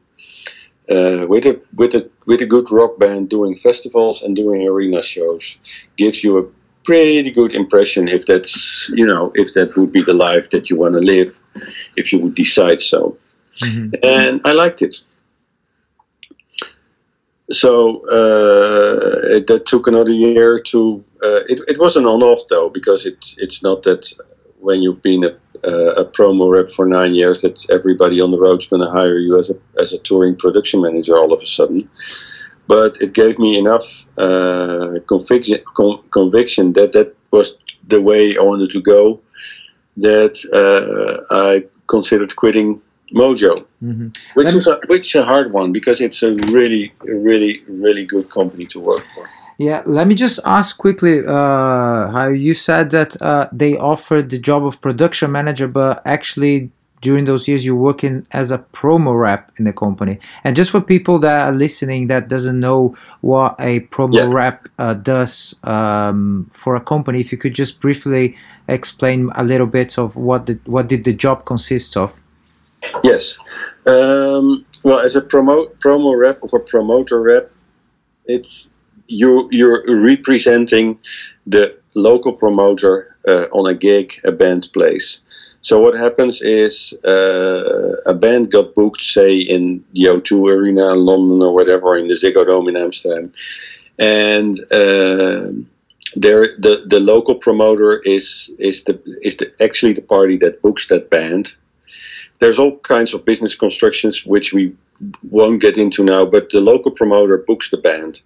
uh, with a with a with a good rock band doing festivals and doing arena shows, gives you a pretty good impression if that's you know if that would be the life that you want to live, if you would decide so. Mm-hmm. And I liked it so uh, it, that took another year to. Uh, it, it was an on-off though because it it's not that when you've been a, a promo rep for nine years that everybody on the road's going to hire you as a as a touring production manager all of a sudden. But it gave me enough uh, conviction con- conviction that that was the way I wanted to go. That uh, I considered quitting Mojo, mm-hmm. which is a, which is a hard one because it's a really, really, really good company to work for. Yeah, let me just ask quickly uh, how you said that uh, they offered the job of production manager, but actually during those years you're working as a promo rep in the company. And just for people that are listening that doesn't know what a promo yeah. rep uh, does um, for a company, if you could just briefly explain a little bit of what the, what did the job consist of. Yes. Um, well, as a promo promo rep or a promoter rep, it's you you're representing the local promoter uh, on a gig a band plays. So what happens is uh, a band got booked, say in the O2 Arena in London or whatever, in the Ziggo Dome in Amsterdam, and uh, there the the local promoter is is the is the actually the party that books that band there's all kinds of business constructions which we won't get into now, but the local promoter books the band.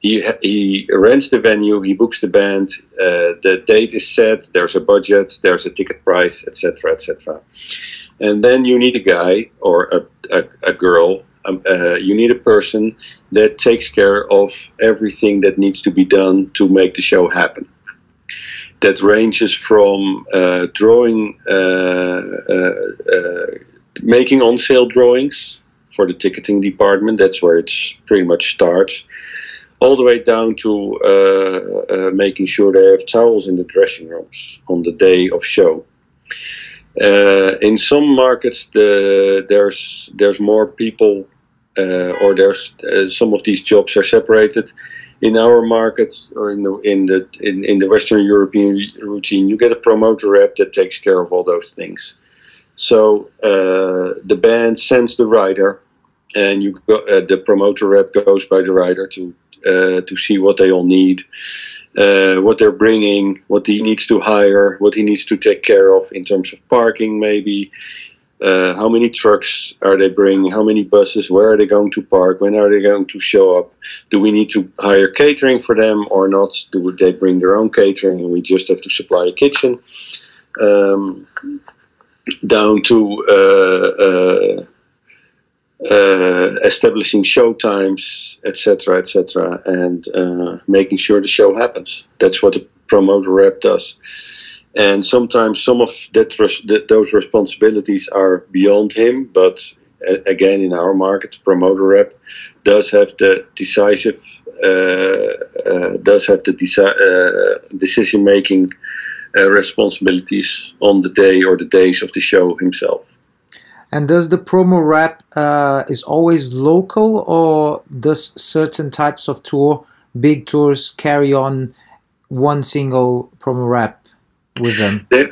He he rents the venue, he books the band. Uh, the date is set. There's a budget. There's a ticket price, etc., etc. And then you need a guy or a a, a girl. Um, uh, you need a person that takes care of everything that needs to be done to make the show happen that ranges from uh, drawing, uh, uh, uh, making on sale drawings for the ticketing department. That's where it pretty much starts. All the way down to making sure they have towels in the dressing rooms on the day of show. In some markets, the, there's there's more people, uh, or there's uh, some of these jobs are separated in our markets or in the in the in, in the Western European routine, you get a promoter rep that takes care of all those things. So uh, the band sends the rider, and you go, uh, the promoter rep goes by the rider to uh, to see what they all need, uh, what they're bringing, what he needs to hire, what he needs to take care of in terms of parking, maybe uh, how many trucks are they bringing? How many buses? Where are they going to park? When are they going to show up? Do we need to hire catering for them or not? Do they bring their own catering and we just have to supply a kitchen? Um, down to uh, uh, uh establishing show times, etc., etc., and uh, making sure the show happens. That's what the promoter rep does and sometimes some of that, that those responsibilities are beyond him but again in our market promoter rep does have the decisive uh, uh, does have the deci- uh, decision making uh, responsibilities on the day or the days of the show himself. And does the promo rep uh, is always local, or does certain types of tour, big tours, carry on one single promo rep with them? They,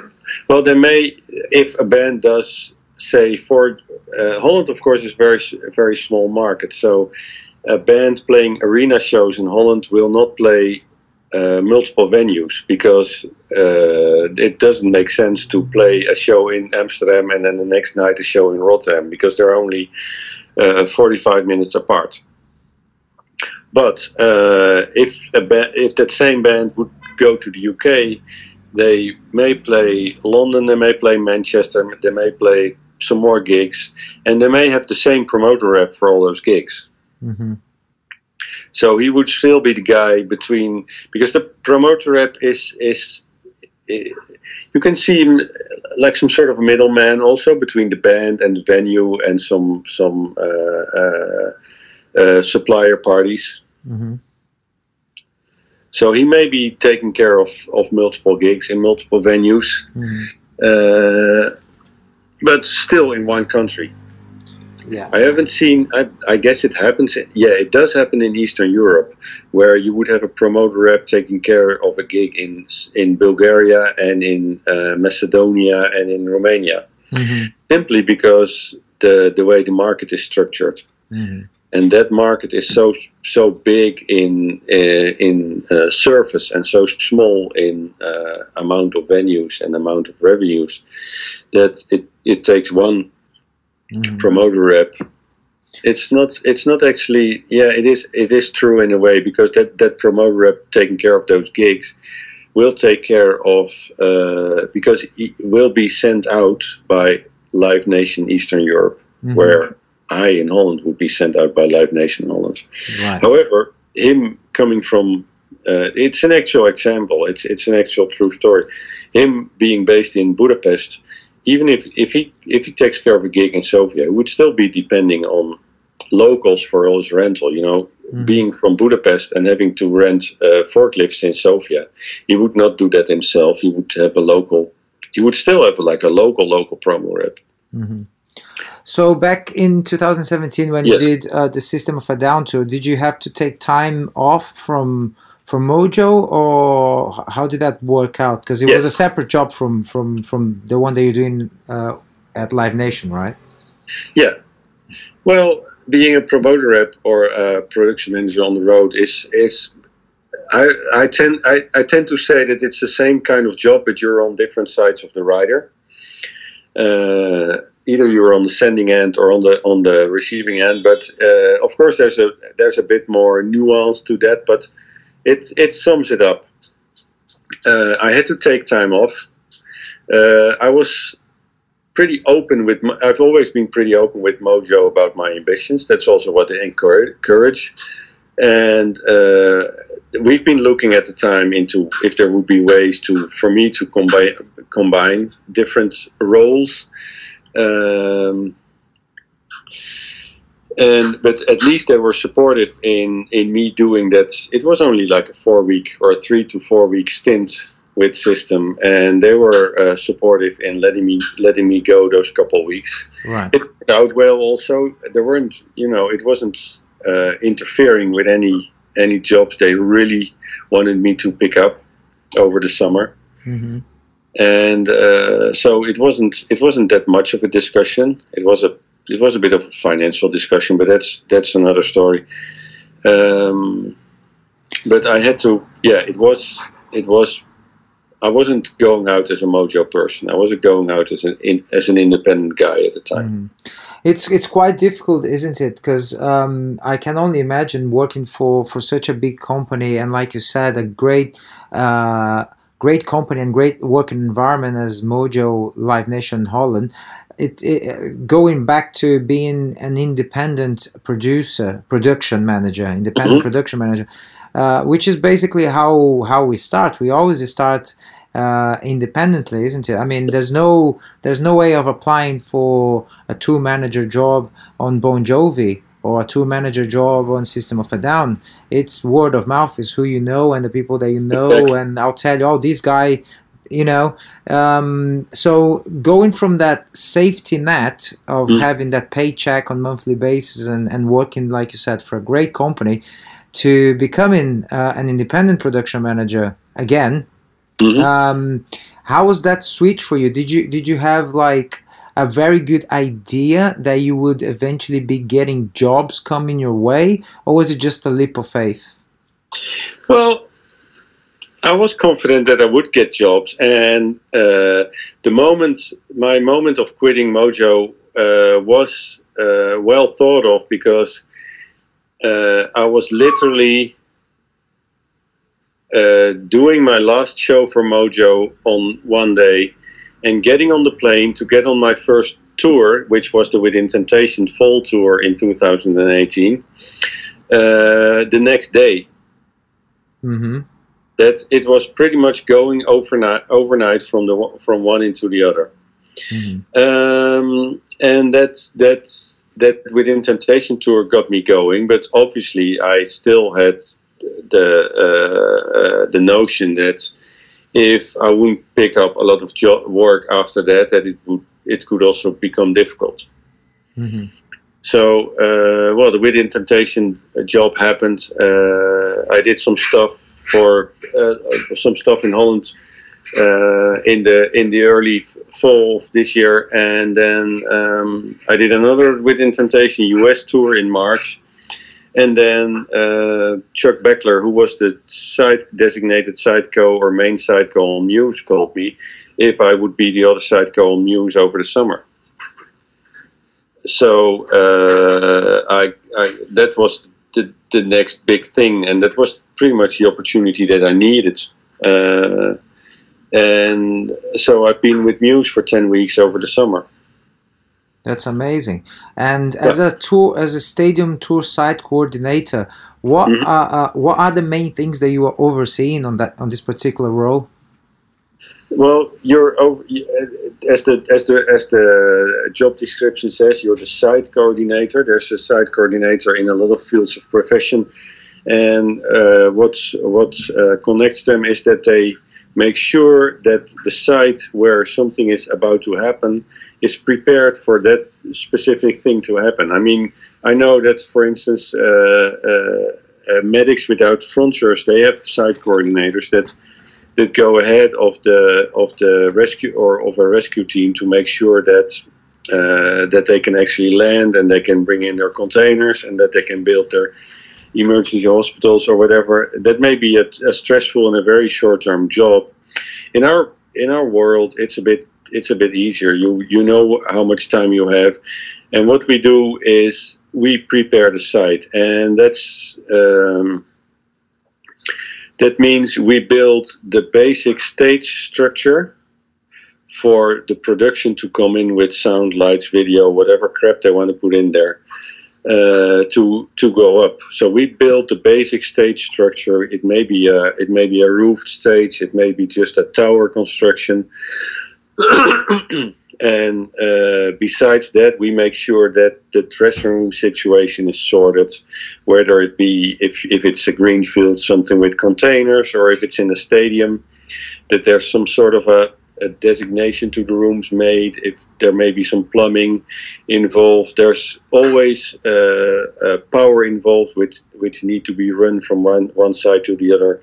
well, they may, if a band does say for uh, Holland, of course, is very very small market. So a band playing arena shows in Holland will not play uh, multiple venues because uh, it doesn't make sense to play a show in Amsterdam and then the next night a show in Rotterdam because they're only uh, 45 minutes apart. But uh, if ba- if that same band would go to the UK, they may play London, they may play Manchester, they may play some more gigs, and they may have the same promoter rep for all those gigs. Mm-hmm. So he would still be the guy between because the promoter rep is is. you can see him like some sort of middleman also between the band and the venue and some some uh, uh, uh, supplier parties. Mm-hmm. So he may be taking care of, of multiple gigs in multiple venues, Mm-hmm. uh, but still in one country. Yeah. I haven't seen. I, I guess it happens. Yeah, it does happen in Eastern Europe, where you would have a promoter rep taking care of a gig in in Bulgaria and in uh, Macedonia and in Romania, Mm-hmm. simply because the the way the market is structured, Mm-hmm. And that market is so so big in uh, in uh, surface and so small in uh, amount of venues and amount of revenues, that it it takes one Mm-hmm. promoter rep it's not it's not actually yeah it is it is true in a way because that that promoter rep taking care of those gigs will take care of uh, because it will be sent out by live nation eastern europe Mhm. where i in holland would be sent out by live nation holland Right. However, him coming from uh, it's an actual example. It's it's an actual true story. Him being based in Budapest, even if, if he if he takes care of a gig in Sofia, he would still be depending on locals for all his rental. You know, Mhm. being from Budapest and having to rent uh, forklifts in Sofia, he would not do that himself. He would have a local. He would still have like a local local promo rep. Mhm. So back in 2017, when Yes. you did uh, the System of a Down tour, did you have to take time off from from Mojo, or how did that work out? Because it was a separate job from from from the one that you're doing uh, at Live Nation, right? Yeah. Well, being a promoter rep or a production manager on the road is is I, I tend I, I tend to say that it's the same kind of job, but you're on different sides of the rider. Uh, either you're on the sending end or on the on the receiving end. But uh, of course, there's a there's a bit more nuance to that. But it it sums it up. Uh, I had to take time off. Uh, I was pretty open with. Mo- I've always been pretty open with Mojo about my ambitions. That's also what they encourage. encourage. And uh, we've been looking at the time into if there would be ways to for me to combine combine different roles. Um, and but at least they were supportive in in me doing that. It was only like a four week or a three to four week stint with system, and they were uh, supportive in letting me letting me go those couple weeks. Right. It worked out well. Also, there weren't you know it wasn't uh, interfering with any any jobs they really wanted me to pick up over the summer hmm and uh, so it wasn't it wasn't that much of a discussion. It was a it was a bit of a financial discussion, but that's that's another story. Um, but I had to, yeah, it was it was. I wasn't going out as a Mojo person. I wasn't going out as an in, as an independent guy at the time. Mhm. It's it's quite difficult, isn't it? Because um, I can only imagine working for, for such a big company and, like you said, a great uh, great company and great working environment as Mojo Live Nation Holland. It, it going back to being an independent producer, production manager, independent Mhm. production manager, uh, which is basically how how we start. We always start uh, independently, isn't it? I mean, there's no there's no way of applying for a tour manager job on Bon Jovi or a tour manager job on System of a Down. It's word of mouth is who you know and the people that you know. Exactly. And I'll tell you, oh, this guy you know um, so going from that safety net of Mm. having that paycheck on monthly basis and, and working like you said for a great company to becoming uh, an independent production manager again Mhm. um, how was that switch for you did you did you have like a very good idea that you would eventually be getting jobs coming your way or was it just a leap of faith? Well, I was confident that I would get jobs, and uh, the moment, my moment of quitting Mojo, uh, was uh, well thought of because uh, I was literally uh, doing my last show for Mojo on one day, and getting on the plane to get on my first tour, which was the Within Temptation Fall Tour in 2018, uh, the next day mm-hmm. that it was pretty much going overnight overnight from the one- from one into the other Mm-hmm. um, and that that that within temptation tour got me going but obviously i still had the uh, uh, the notion that if i wouldn't pick up a lot of job work after that that it would it could also become difficult Mm-hmm. so, uh, well, the Within Temptation uh, job happened. Uh, I did some stuff for uh, some stuff in Holland uh, in the in the early fall of this year, and then um, I did another Within Temptation US tour in March. And then uh, Chuck Beckler, who was the side designated sideco or main sideco on Muse, called me if I would be the other sideco on Muse over the summer so uh, I, I that was the, the next big thing, and that was pretty much the opportunity that I needed. Uh, and so I've been with Muse for ten weeks over the summer. That's amazing. And as a tour, as a stadium tour site coordinator, what Mhm. are uh, what are the main things that you are overseeing on that on this particular role? Well, you're over uh, as the as the as the job description says. You're the site coordinator. There's a site coordinator in a lot of fields of profession, and uh, what's what uh, connects them is that they make sure that the site where something is about to happen is prepared for that specific thing to happen. I mean, I know that, for instance, uh, uh, uh, medics without frontiers they have site coordinators that that go ahead of the of the rescue or of a rescue team to make sure that uh, that they can actually land and they can bring in their containers and that they can build their emergency hospitals or whatever. That may be a, a stressful and a very short term job. In our in our world, it's a bit it's a bit easier. You you know how much time you have, and what we do is we prepare the site, and that's. Um, that means we build the basic stage structure for the production to come in with sound, lights, video, whatever crap they want to put in there uh, to to go up. So we build the basic stage structure. It may be a it may be a roofed stage. It may be just a tower construction. [coughs] and uh, besides that, we make sure that the dressing room situation is sorted, whether it be if, if it's a green field, something with containers, or if it's in a stadium, that there's some sort of a, a designation to the rooms made. If there may be some plumbing involved, there's always uh, uh, power involved, which which need to be run from one one side to the other,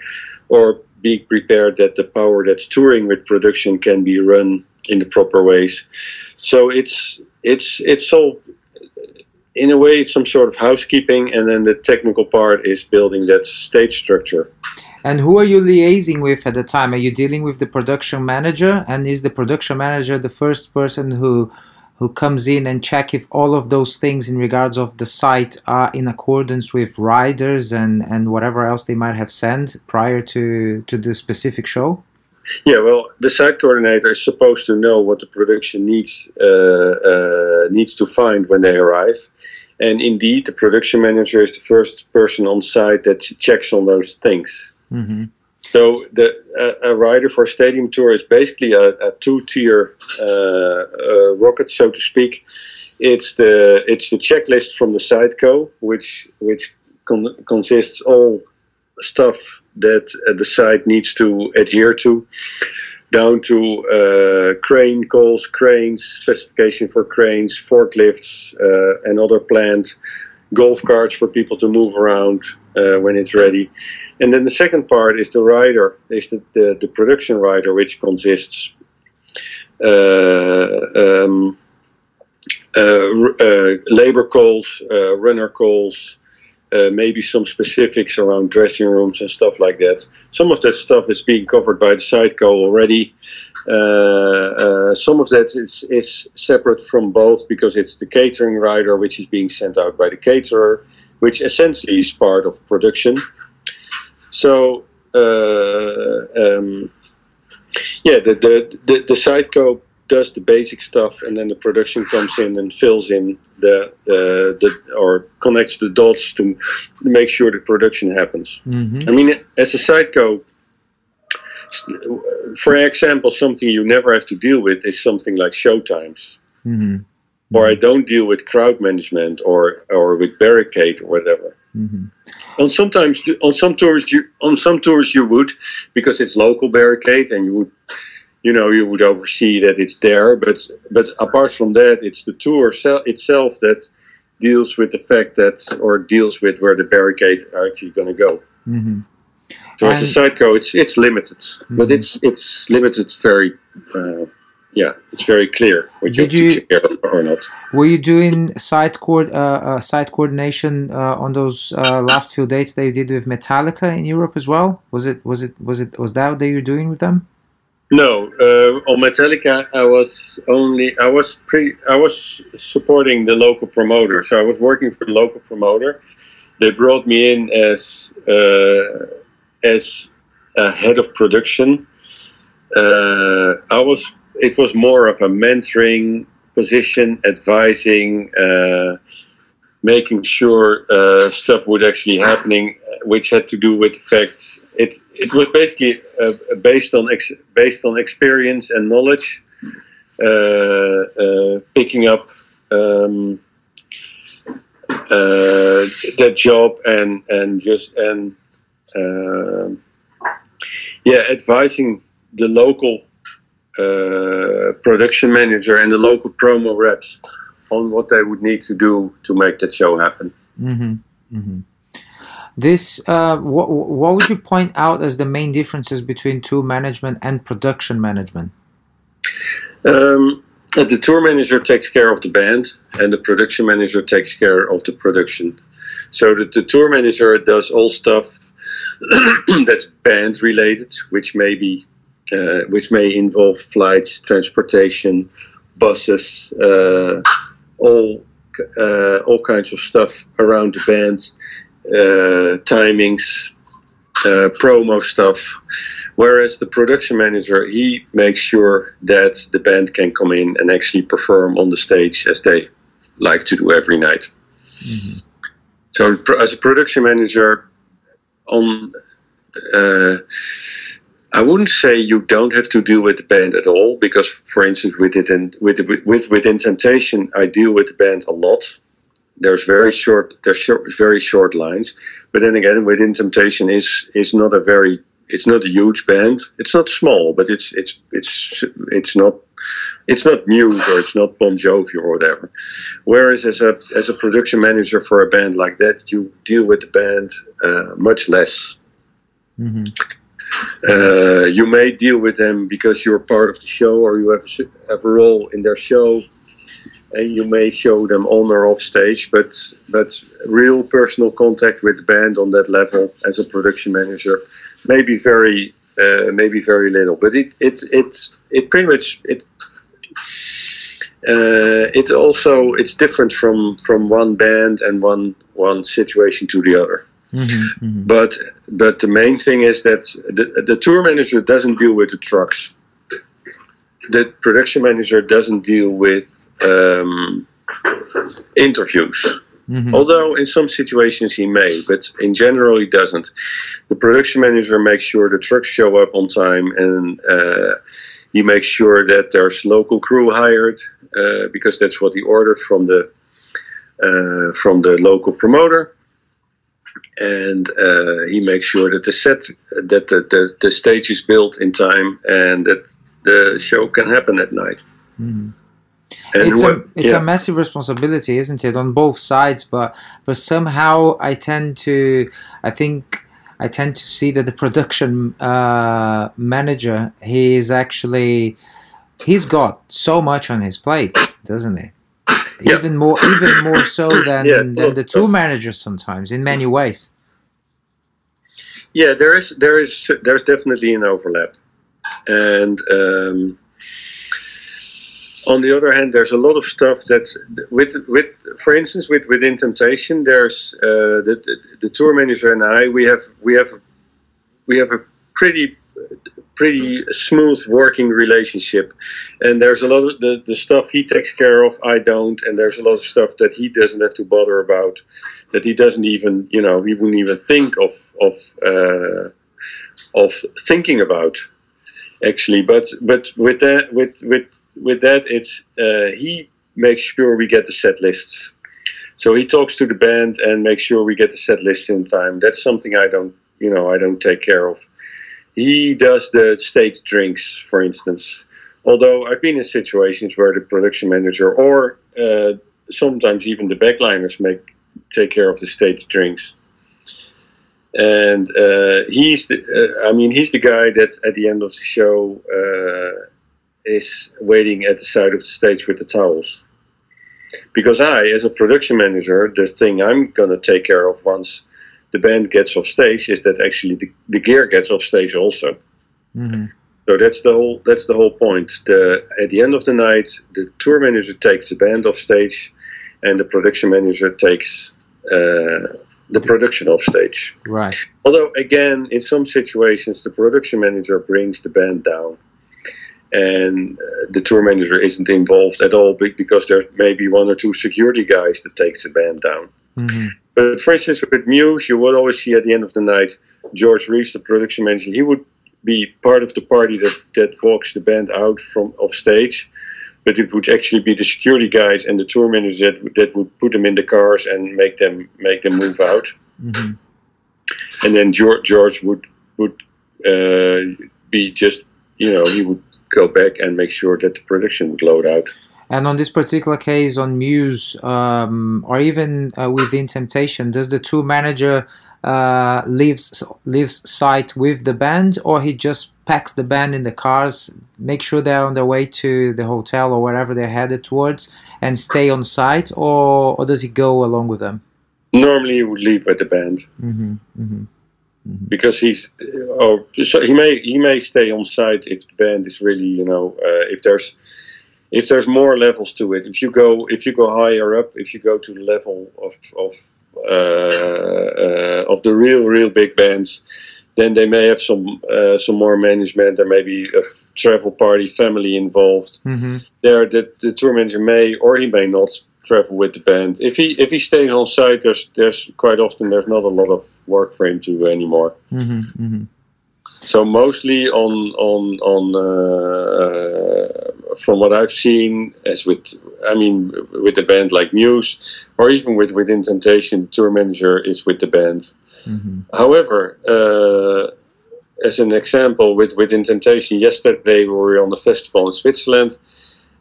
or being prepared that the power that's touring with production can be run in the proper ways. So it's it's it's all in a way it's some sort of housekeeping, and then the technical part is building that stage structure. And who are you liaising with at the time? Are you dealing with the production manager? And is the production manager the first person who who comes in and check if all of those things in regards of the site are in accordance with riders and and whatever else they might have sent prior to to the specific show? Yeah, well, the site coordinator is supposed to know what the production needs uh, uh, needs to find when they arrive, and indeed, the production manager is the first person on site that checks on those things. Mm-hmm. So the a, a rider for a stadium tour is basically a, a two-tier uh, uh, rocket, so to speak. It's the it's the checklist from the sideco, which which con- consists all stuff that uh, the site needs to adhere to. down to uh, crane calls, cranes, specification for cranes, forklifts, uh, and other planned golf carts for people to move around uh, when it's ready. And then the second part is the rider, is the, the, the production rider, which consists uh, um, uh, uh, labor calls, runner calls, uh, maybe some specifics around dressing rooms and stuff like that. Some of that stuff is being covered by the sideco already. Uh, uh, some of that is, is separate from both because it's the catering rider which is being sent out by the caterer, which essentially is part of production. So, um, yeah, the, the, the, the Sideco does the basic stuff, and then the production comes in and fills in the uh, the or connects the dots to make sure the production happens. Mm-hmm. I mean, as a Sideco, for example, something you never have to deal with is something like show times. Mm-hmm. Or I don't deal with crowd management or or with barricade or whatever. Mm-hmm. On sometimes on some tours you on some tours you would because it's local barricade and you would you know you would oversee that it's there but but apart from that it's the tour itself that deals with the fact that or deals with where the barricades are actually going to go mm-hmm. so and as a Sideco it's it's limited mm-hmm. but it's it's limited very uh, yeah, it's very clear what Did you have to care or not. Were you doing site coord uh, uh, site coordination uh, on those uh, last few dates that you did with Metallica in Europe as well? Was it was it was it was that what you were doing with them? No, uh, on Metallica, I was only I was pre I was supporting the local promoter, so I was working for the local promoter. They brought me in as uh, as a head of production. Uh, I was it was more of a mentoring position, advising, uh, making sure uh, stuff would actually happening, which had to do with the fact it it was basically uh, based on ex- based on experience and knowledge, uh, uh, picking up um, uh, that job and and just and yeah, advising the local uh, production manager and the local promo reps on what they would need to do to make that show happen. Mm-hmm. Mm-hmm. This, uh, what, what would you point out as the main differences between tour management and production management? Um, the tour manager takes care of the band, and the production manager takes care of the production. So the, the tour manager does all stuff [clears throat] that's band related, which may be, uh, which may involve flights, transportation, buses, uh, all uh, all kinds of stuff around the band uh, timings, uh, promo stuff. Whereas the production manager, he makes sure that the band can come in and actually perform on the stage as they like to do every night. Mm-hmm. So, as a production manager, on uh, I wouldn't say you don't have to deal with the band at all because, for instance, with it and with with within Temptation, I deal with the band a lot there's very short there's short, very short lines but then again within temptation is is not a very it's not a huge band it's not small but it's it's it's it's not it's not Muse or it's not Bon Jovi or whatever. Whereas as a as a production manager for a band like that, you deal with the band uh, much less. Mm-hmm. Uh, you may deal with them because you're part of the show or you have a, have a role in their show and you may show them on or off stage, but but real personal contact with the band on that level as a production manager, maybe very uh, maybe very little. But it it it's it pretty much it. Uh, it's also it's different from from one band and one one situation to the other. Mm-hmm, mm-hmm. But but the main thing is that the, the tour manager doesn't deal with the trucks. The production manager doesn't deal with um, interviews. Mm-hmm. Although in some situations he may, but in general he doesn't. The production manager makes sure the trucks show up on time and uh, he makes sure that there's local crew hired uh, because that's what he ordered from the uh, from the local promoter. And uh, he makes sure that the set, that the, the, the stage is built in time, and that the show can happen at night. Mhm. And it's a it's yeah. a massive responsibility, isn't it, on both sides? But but somehow I tend to I think I tend to see that the production uh, manager he is actually he's got so much on his plate, doesn't he? Yeah. Even more even more so than [coughs] Yeah, than the tour uh, managers sometimes in many ways. Yeah, there is there is there's definitely an overlap, and um, on the other hand, there's a lot of stuff that with with for instance with within Temptation, there's uh, the, the the tour manager and I we have we have we have a pretty pretty smooth working relationship. And there's a lot of the, the stuff he takes care of i don't. And there's a lot of stuff that he doesn't have to bother about that he doesn't even you know he wouldn't even think of of uh, of thinking about actually. But but with that with with with that it's uh, he makes sure we get the set lists. So he talks to the band and makes sure we get the set list in time. That's something i don't you know i don't take care of he does the stage drinks for instance although i've been in situations where the production manager or uh, sometimes even the backliners make take care of the stage drinks and uh, he's the, uh, I mean he's the guy that at the end of the show uh, is waiting at the side of the stage with the towels. Because I, as a production manager, the thing I'm gonna take care of once the band gets off stage is that actually the, the gear gets off stage also. hmm So that's the whole that's the whole point. The at the end of the night, the tour manager takes the band off stage, and the production manager takes uh, the production off stage. Right. Although, again, in some situations, the production manager brings the band down, and uh, the tour manager isn't involved at all because there may be one or two security guys that takes the band down. hmm But for instance, with Muse, you would always see at the end of the night George Reeves, the production manager, he would be part of the party that, that walks the band out from off stage. But it would actually be the security guys and the tour manager that, would- that would put them in the cars and make them make them move out hmm and then George, George would would uh, be just you know he would go back and make sure that the production would load out. And on this particular case, on Muse, um, or even uh, within Temptation, does the tour manager uh, leaves leaves site with the band, or he just packs the band in the cars, make sure they're on their way to the hotel or wherever they're headed towards, and stay on site, or or does he go along with them? Normally he would leave with the band hmm hmm because he's oh so he may he may stay on site if the band is really you know uh, if there's if there's more levels to it if you go if you go higher up if you go to the level of of uh, uh, of the real real big bands then they may have some uh, some more management. There may be a f- travel party family involved. Hmm there the, the tour manager may or he may not travel with the band. If he if he stays on site there's there's quite often there's not a lot of work for him to do anymore. Hmm hmm so mostly on on on uh, from what I've seen, as with I mean with a band like Muse, or even with within Temptation, the tour manager is with the band. hmm However, uh, as an example, with within Temptation, yesterday we were on the festival in Switzerland,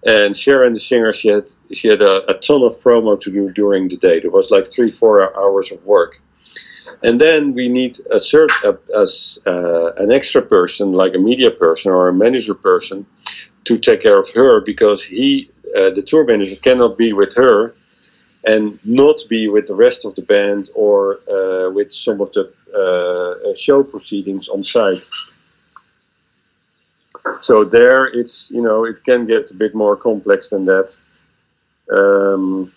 and Sharon, the singer, she had she had a, a ton of promo to do during the day. There was like three four hours of work. And then we need a cert, a, a uh, an extra person, like a media person or a manager person, to take care of her because he, uh, the tour manager, cannot be with her and not be with the rest of the band or uh, with some of the uh, show proceedings on site. So there, it's you know it can get a bit more complex than that. Um,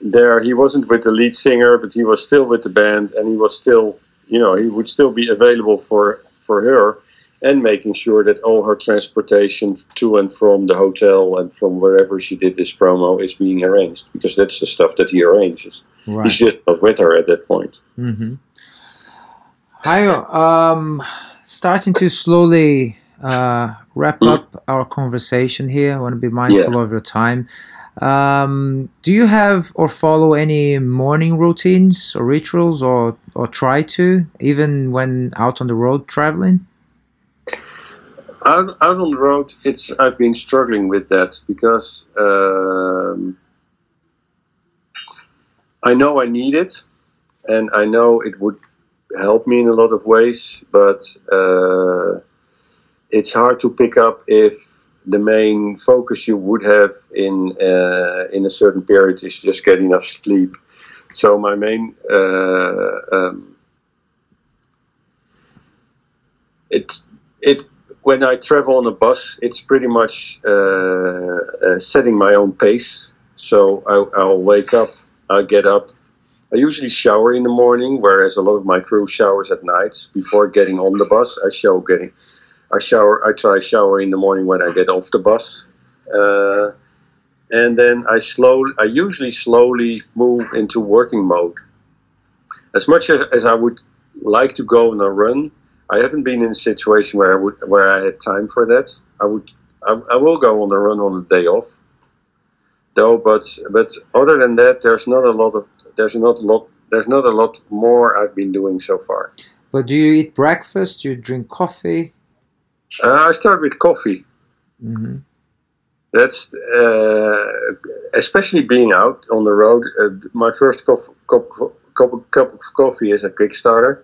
there, he wasn't with the lead singer, but he was still with the band, and he was still, you know, he would still be available for for her, and making sure that all her transportation to and from the hotel and from wherever she did this promo is being arranged, because that's the stuff that he arranges. Right. He's just not with her at that point. Mm-hmm. Hi, um, starting to slowly uh, wrap up our conversation here. I want to be mindful of your time. Um, do you have or follow any morning routines or rituals, or or try to even when out on the road traveling? Out, out on the road, it's I've been struggling with that because um, I know I need it, and I know it would help me in a lot of ways, but uh, it's hard to pick up if the main focus you would have in uh, in a certain period is just get enough sleep. So my main uh, um, it it when I travel on a bus, it's pretty much uh, uh, setting my own pace. So I, I'll wake up, I'll get up. I usually shower in the morning, whereas a lot of my crew showers at night before getting on the bus. I show getting, I shower, I try shower in the morning when I get off the bus, uh, and then I slow, I usually slowly move into working mode. As much as, as I would like to go on a run, I haven't been in a situation where I would where I had time for that. I would I, I will go on the run on the day off, though. But but other than that, there's not a lot of there's not a lot there's not a lot more I've been doing so far. But do you eat breakfast? Do you drink coffee? Uh, I start with coffee. Mm-hmm. That's uh, especially being out on the road. Uh, my first cup, cup, cup, cup of coffee is a Kickstarter.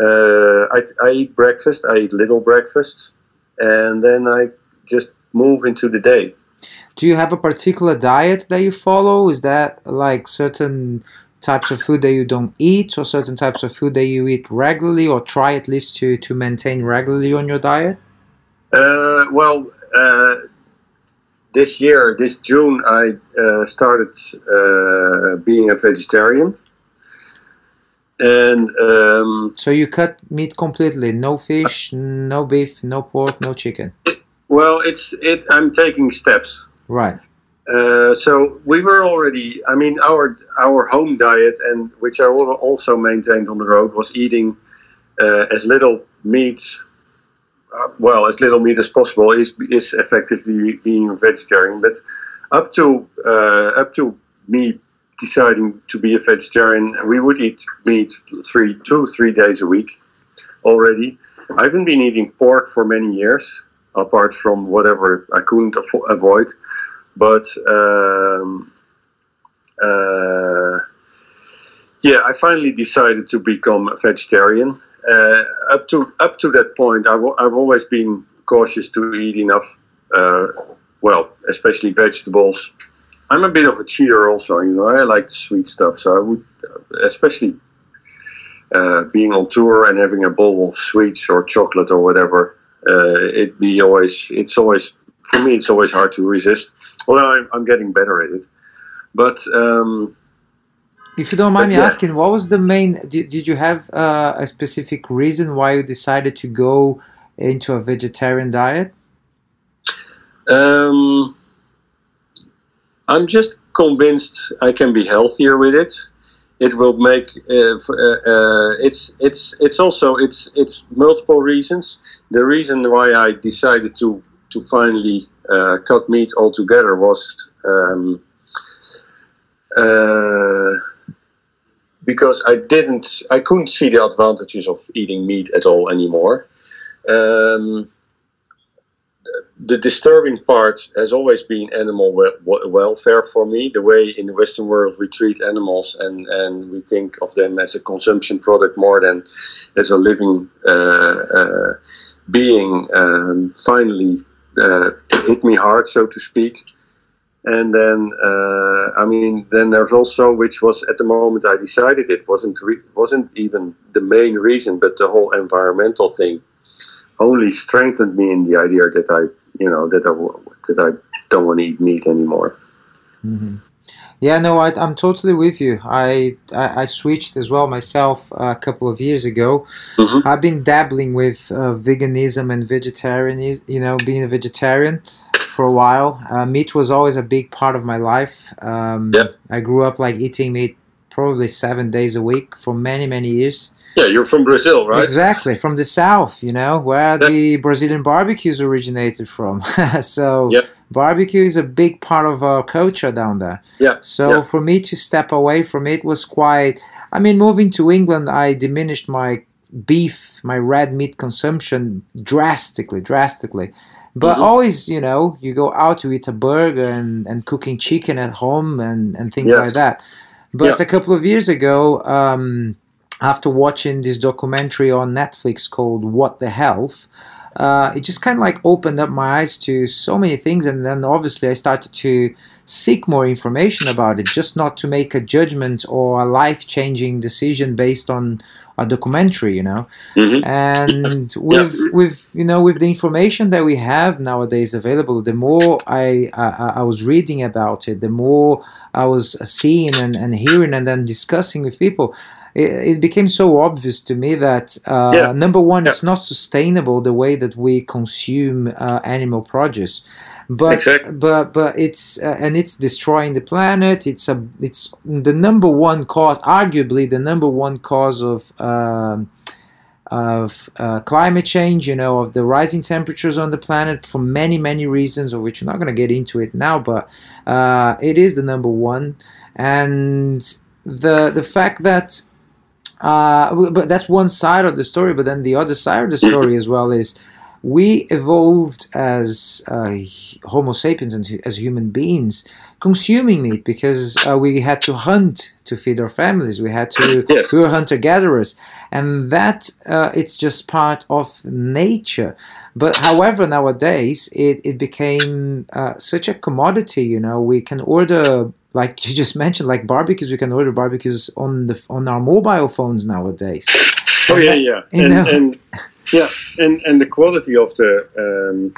Uh, I, I eat breakfast. I eat little breakfast, and then I just move into the day. Do you have a particular diet that you follow? Is that like certain types of food that you don't eat, or certain types of food that you eat regularly, or try at least to to maintain regularly on your diet? Uh, well, uh, this year, this June, I uh, started uh, being a vegetarian and um, so you cut meat completely. No fish no beef no pork no chicken. Well it's it i'm taking steps. Right. Uh, so we were already i mean our our home diet and which i also maintained on the road was eating uh, as little meat uh, well as little meat as possible is is effectively being a vegetarian. But up to uh, up to me deciding to be a vegetarian, we would eat meat three, two, three days a week already. I haven't been eating pork for many years, apart from whatever I couldn't avoid. But um, uh, yeah, I finally decided to become a vegetarian. Uh, up to up to that point, I've, I've always been cautious to eat enough. Uh, well, especially vegetables I'm a bit of a cheater also. You know, I like the sweet stuff, so I would, especially uh, being on tour and having a bowl of sweets or chocolate or whatever. Uh, it be always. It's always for me. It's always hard to resist. Although I'm, I'm getting better at it, but. Um, if you don't mind me yeah. asking, what was the main? Did, did you have uh, a specific reason why you decided to go into a vegetarian diet? Um, I'm just convinced I can be healthier with it. It will make uh, uh, uh, it's it's it's also it's it's multiple reasons. The reason why I decided to to finally uh, cut meat altogether was um, uh, because I didn't I couldn't see the advantages of eating meat at all anymore. Um, the disturbing part has always been animal welfare for me. The way in the Western world we treat animals and, and we think of them as a consumption product more than as a living uh, uh, being um, finally uh, hit me hard, so to speak. And then, uh, I mean, then there's also, which was at the moment I decided it wasn't re- wasn't even the main reason, but the whole environmental thing only strengthened me in the idea that I, you know, that I that I don't want to eat meat anymore. Mm-hmm. Yeah, no, I, am totally with you. I, I, I switched as well myself a couple of years ago. Mm-hmm. I've been dabbling with uh, veganism and vegetarianism. You know, being a vegetarian for a while. Uh, meat was always a big part of my life. Um, yep. I grew up like eating meat probably seven days a week for many many years. Yeah, you're from Brazil, right? Exactly, from the south, you know, where yeah. the Brazilian barbecues originated from. [laughs] so yep. barbecue is a big part of our culture down there. Yeah. So yeah. for me to step away from it was quite I mean, moving to England, I diminished my beef, my red meat consumption drastically, drastically. But Mhm. always, you know, you go out to eat a burger and, and cooking chicken at home and, and things Yeah. like that. But Yeah. a couple of years ago, um, after watching this documentary on Netflix called What the Health, uh, it just kind of like opened up my eyes to so many things. And then obviously I started to seek more information about it, just not to make a judgment or a life changing decision based on a documentary, you know hmm and with with you know with the information that we have nowadays available the more I, I I was reading about it the more I was seeing and, and hearing and then discussing with people it, it became so obvious to me that uh, Yeah. number one Yeah. it's not sustainable the way that we consume uh, animal produce but Exactly. but but it's uh, and it's destroying the planet it's a it's the number one cause arguably the number one cause of um, of uh, climate change, you know, of the rising temperatures on the planet for many, many reasons, of which we're not going to get into it now, but uh, it is the number one. And the the fact that, uh, but that's one side of the story, but then the other side of the story as well is we evolved as uh, Homo sapiens and as human beings consuming meat because uh, we had to hunt to feed our families. We had to [coughs] Yes. we were hunter gatherers, and that uh, it's just part of nature. But however, nowadays it it became uh, such a commodity. You know, we can order. Like you just mentioned, like barbecues, we can order barbecues on the on our mobile phones nowadays. Oh yeah, yeah, and, and yeah, and and the quality of the um,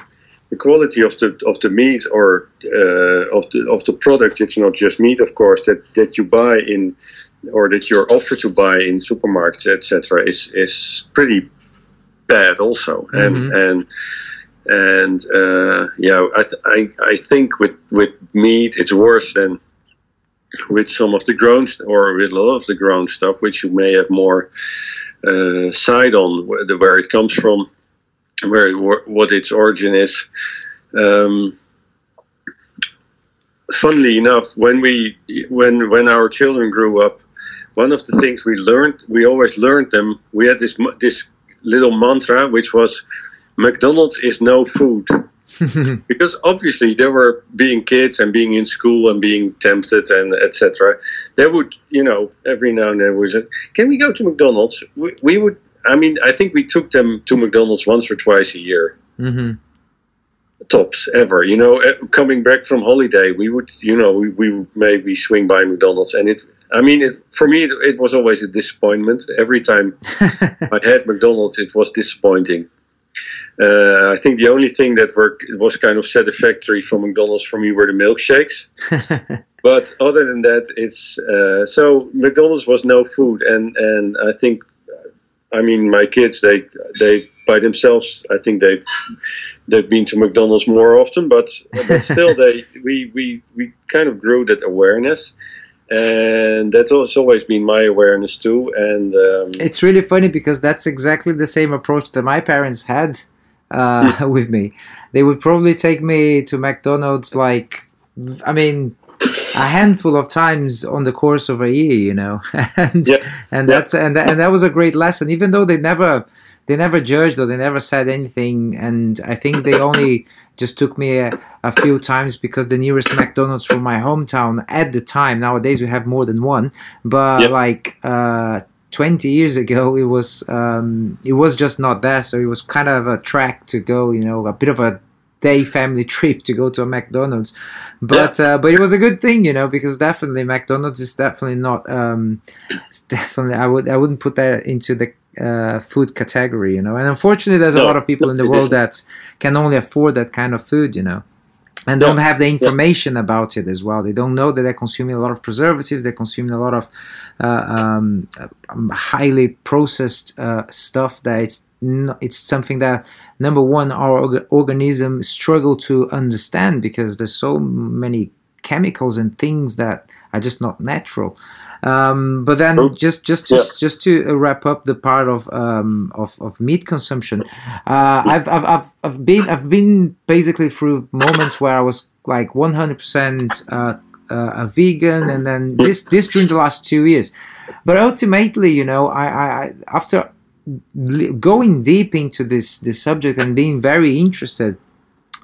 the quality of the of the meat or uh, of the of the product. It's not just meat, of course, that that you buy in or that you're offered to buy in supermarkets, etc. Is is pretty bad also, and Mhm. and. And uh, yeah, I, th- I I think with with meat it's worse than with some of the grown st- or with a lot of the grown stuff, which you may have more uh, side on where, the, where it comes from, where wh- what its origin is. Um, funnily enough, when we when when our children grew up, one of the things we learned, we always learned them. We had this this little mantra, which was, "McDonald's is no food." [laughs] because obviously they were being kids and being in school and being tempted and etc. They would, you know, every now and then was it, can we go to McDonald's? We, we would. I mean, I think we took them to McDonald's once or twice a year, hmm tops ever. You know, eh, coming back from holiday, we would, you know, we, we maybe swing by McDonald's, and it. I mean, it, for me, it, it was always a disappointment. Every time [laughs] I had McDonald's, it was disappointing. Uh, I think the only thing that were, was kind of satisfactory from McDonald's for me were the milkshakes. [laughs] But other than that, it's uh, so McDonald's was no food, and and I think, I mean, my kids they they by themselves, I think they they've been to McDonald's more often, but but still [laughs] they we we we kind of grew that awareness. And that's always been my awareness too. And um, it's really funny because that's exactly the same approach that my parents had uh, [laughs] with me. They would probably take me to McDonald's like, I mean, a handful of times on the course of a year, you know, [laughs] and Yeah. and Yeah. that's and that, and that was a great lesson. Even though they never they never judged or they never said anything, and I think they only just took me a, a few times because the nearest McDonald's from my hometown at the time. Nowadays we have more than one, but Yeah. like. Uh, 20 years ago it was um, it was just not there so it was kind of a track to go you know a bit of a day family [laughs] trip to go to a mcdonald's but uh, but it was a good thing you know because definitely mcdonald's is definitely not um, it's definitely i would i wouldn't put that into the uh, food category you know and unfortunately there's a lot of people in the world that can only afford that kind of food you know and Yeah. don't have the information about it as well. They don't know that they're consuming a lot of preservatives. They're consuming a lot of uh, um, um, highly processed uh, stuff. That it's n- it's something that number one our org- organism struggle to understand because there's so many chemicals and things that are just not natural. Um, but then True. just just to Yeah. just to wrap up the part of um, of, of meat consumption, uh, I've, I've, I've, I've been I've been basically through moments where I was like 100% uh, uh, a vegan, and then this this during the last two years. But ultimately, you know, I, I, I after going deep into this this subject and being very interested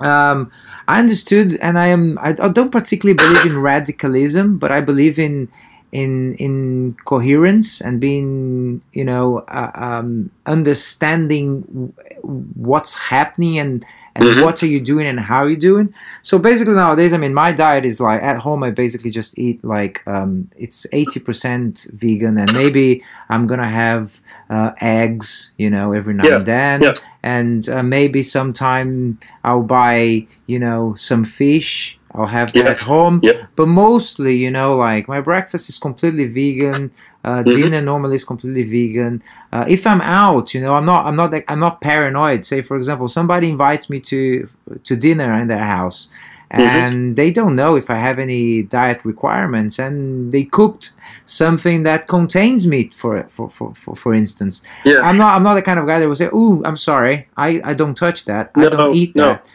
um, I understood, and I am. I, I don't particularly believe in radicalism, but I believe in in in coherence and being you know uh, um, understanding what's happening and and mm-hmm. what are you doing and how are you doing so basically nowadays i mean my diet is like at home i basically just eat like um, it's 80% vegan and maybe i'm gonna have uh, eggs you know every now yeah. and then yeah. and uh, maybe sometime i'll buy you know some fish I'll have that yeah. at home. Yeah. But mostly, you know, like my breakfast is completely vegan. Uh, mm-hmm. Dinner normally is completely vegan. Uh, if I'm out, you know, I'm not, I'm not, I'm not paranoid. Say, for example, somebody invites me to to dinner in their house, mm-hmm. and mm-hmm. they don't know if I have any diet requirements, and they cooked something that contains meat, for for for for, for instance. Yeah. I'm not, I'm not the kind of guy that will say, "Oh, I'm sorry, I I don't touch that. No, I don't eat no. that."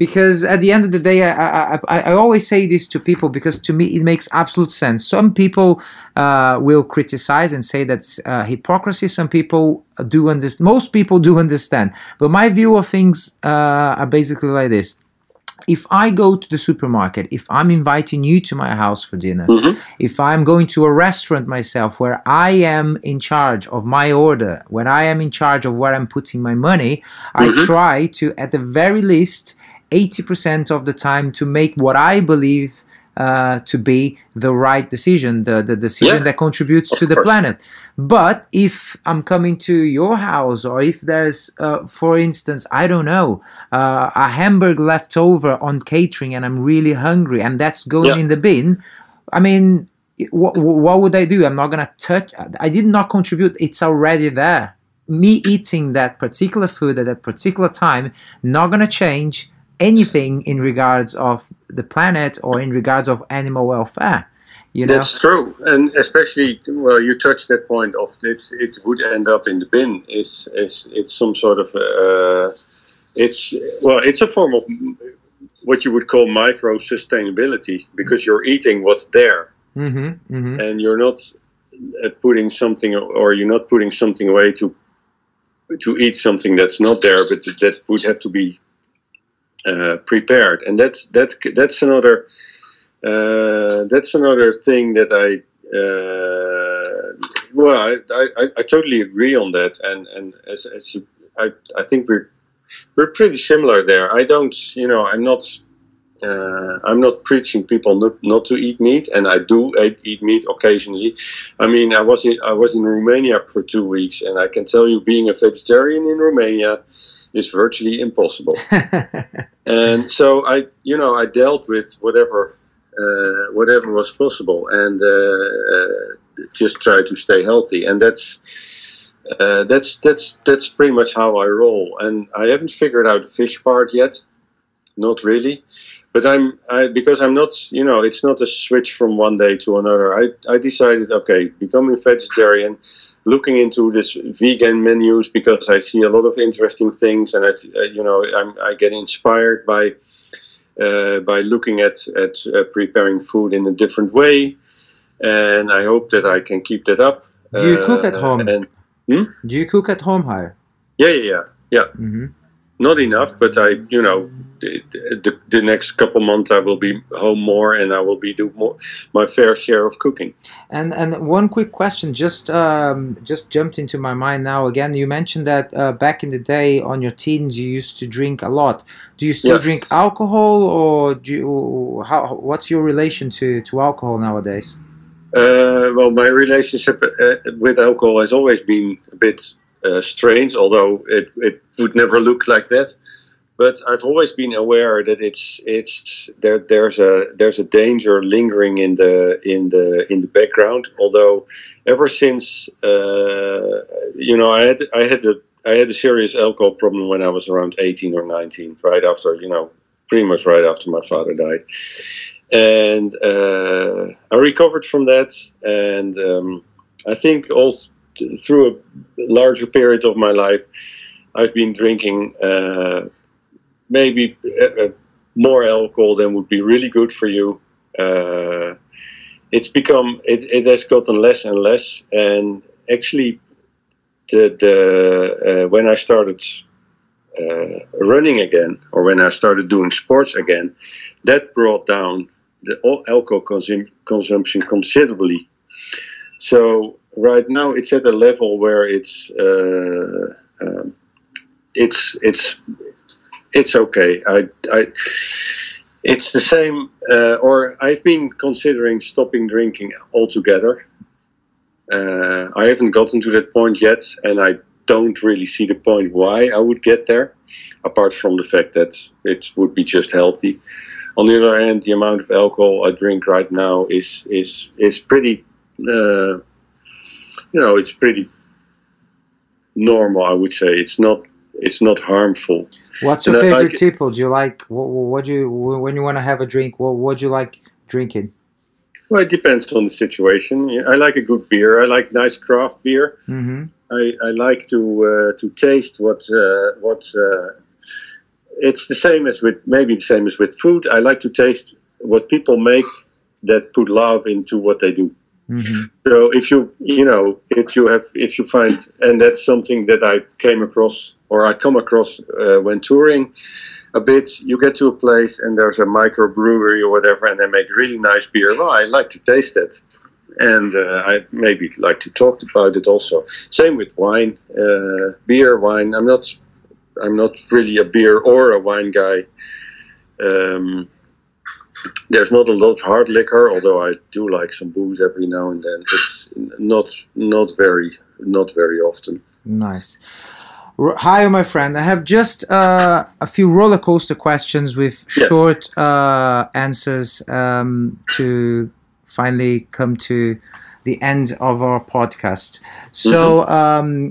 Because at the end of the day I, I, I, always say this to people because to me it makes absolute sense some people uh, will criticize and say that's uh, hypocrisy some people do understand most people do understand but my view of things uh, are basically like this if I go to the supermarket, if I'm inviting you to my house for dinner, mm-hmm. if I'm going to a restaurant myself where I am in charge of my order, when I am in charge of where I'm putting my money, mm-hmm. I try to, at the very least, 80% of the time to make what I believe uh, to be the right decision, the, the decision yeah, that contributes to the course. planet. But if I'm coming to your house, or if there's, uh, for instance, I don't know, uh, a hamburger left over on catering and I'm really hungry and that's going yeah. in the bin, I mean, what, what would I do? I'm not going to touch, I did not contribute, it's already there. Me eating that particular food at that particular time, not going to change anything in regards of the planet or in regards of animal welfare. You know? That's true, and especially well, you touched that point of it. It would end up in the bin. It's it's it's some sort of uh, it's well, it's a form of what you would call micro sustainability because you're eating what's there, mm-hmm, mm-hmm. and you're not uh, putting something or you're not putting something away to to eat something that's not there, but that would have to be uh, prepared, and that's that's that's another uh, that's another thing that I uh, well I, I, I totally agree on that, and and as, as you, I I think we're we're pretty similar there. I don't you know I'm not. Uh, I'm not preaching people not, not to eat meat, and I do eat meat occasionally. I mean, I was in I was in Romania for two weeks, and I can tell you, being a vegetarian in Romania, is virtually impossible. [laughs] and so I, you know, I dealt with whatever, uh, whatever was possible, and uh, uh, just try to stay healthy. And that's uh, that's that's that's pretty much how I roll. And I haven't figured out the fish part yet, not really. But I'm I because I'm not, you know, it's not a switch from one day to another. I I decided, okay, becoming vegetarian looking into this vegan menus because I see a lot of interesting things, and I, uh, you know, I'm, i get inspired by uh, by looking at at uh, preparing food in a different way, and I hope that I can keep that up. Do you cook at uh, home? And, hmm? Do you cook at home, Hayo? Yeah, yeah, yeah. yeah. Mm-hmm not enough, but I, you know, the, the, the, next couple months I will be home more and I will be do more my fair share of cooking. And and one quick question just um, just jumped into my mind now. Again, you mentioned that uh, back in the day on your teens you used to drink a lot. Do you still yeah. drink alcohol, or do you, how? What's your relation to to alcohol nowadays? Uh, well, my relationship uh, with alcohol has always been a bit uh, strange, although it, it would never look like that. But I've always been aware that it's it's there. There's a there's a danger lingering in the in the in the background. Although ever since uh, you know I had I had a I had a serious alcohol problem when I was around 18 or 19, right after you know pretty much right after my father died, and uh, I recovered from that. And um, I think also through a larger period of my life, I've been drinking uh, maybe uh, uh, more alcohol than would be really good for you. Uh, it's become it, it has gotten less and less, and actually, the, the uh, when I started uh, running again, or when I started doing sports again, that brought down the alcohol consum- consumption considerably. So right now it's at a level where it's uh, um, it's it's it's okay. I I it's the same, uh, or I've been considering stopping drinking altogether. Uh, I haven't gotten to that point yet, and I don't really see the point why I would get there, apart from the fact that it would be just healthy. On the other hand, the amount of alcohol I drink right now is is is pretty, uh, you know, it's pretty normal. I would say it's not it's not harmful. What's your and favorite like, tipple? Do you like what? What do you when you want to have a drink? What What do you like drinking? Well, it depends on the situation. I like a good beer. I like nice craft beer. Mm-hmm. I, I like to uh, to taste what uh, what. Uh, it's the same as with maybe the same as with food. I like to taste what people make that put love into what they do. Mm-hmm. So if you you know if you have if you find and that's something that I came across or I come across uh, when touring a bit. You get to a place and there's a microbrewery or whatever, and they make really nice beer. Well, I like to taste it, and uh, I maybe like to talk about it also. Same with wine, uh, beer, wine. I'm not I'm not really a beer or a wine guy. Um, there's not a lot of hard liquor, although I do like some booze every now and then. But not not very not very often. Nice. Hi, my friend. I have just uh, a few roller coaster questions with yes. short uh, answers um, to finally come to the end of our podcast. So, mm-hmm. um,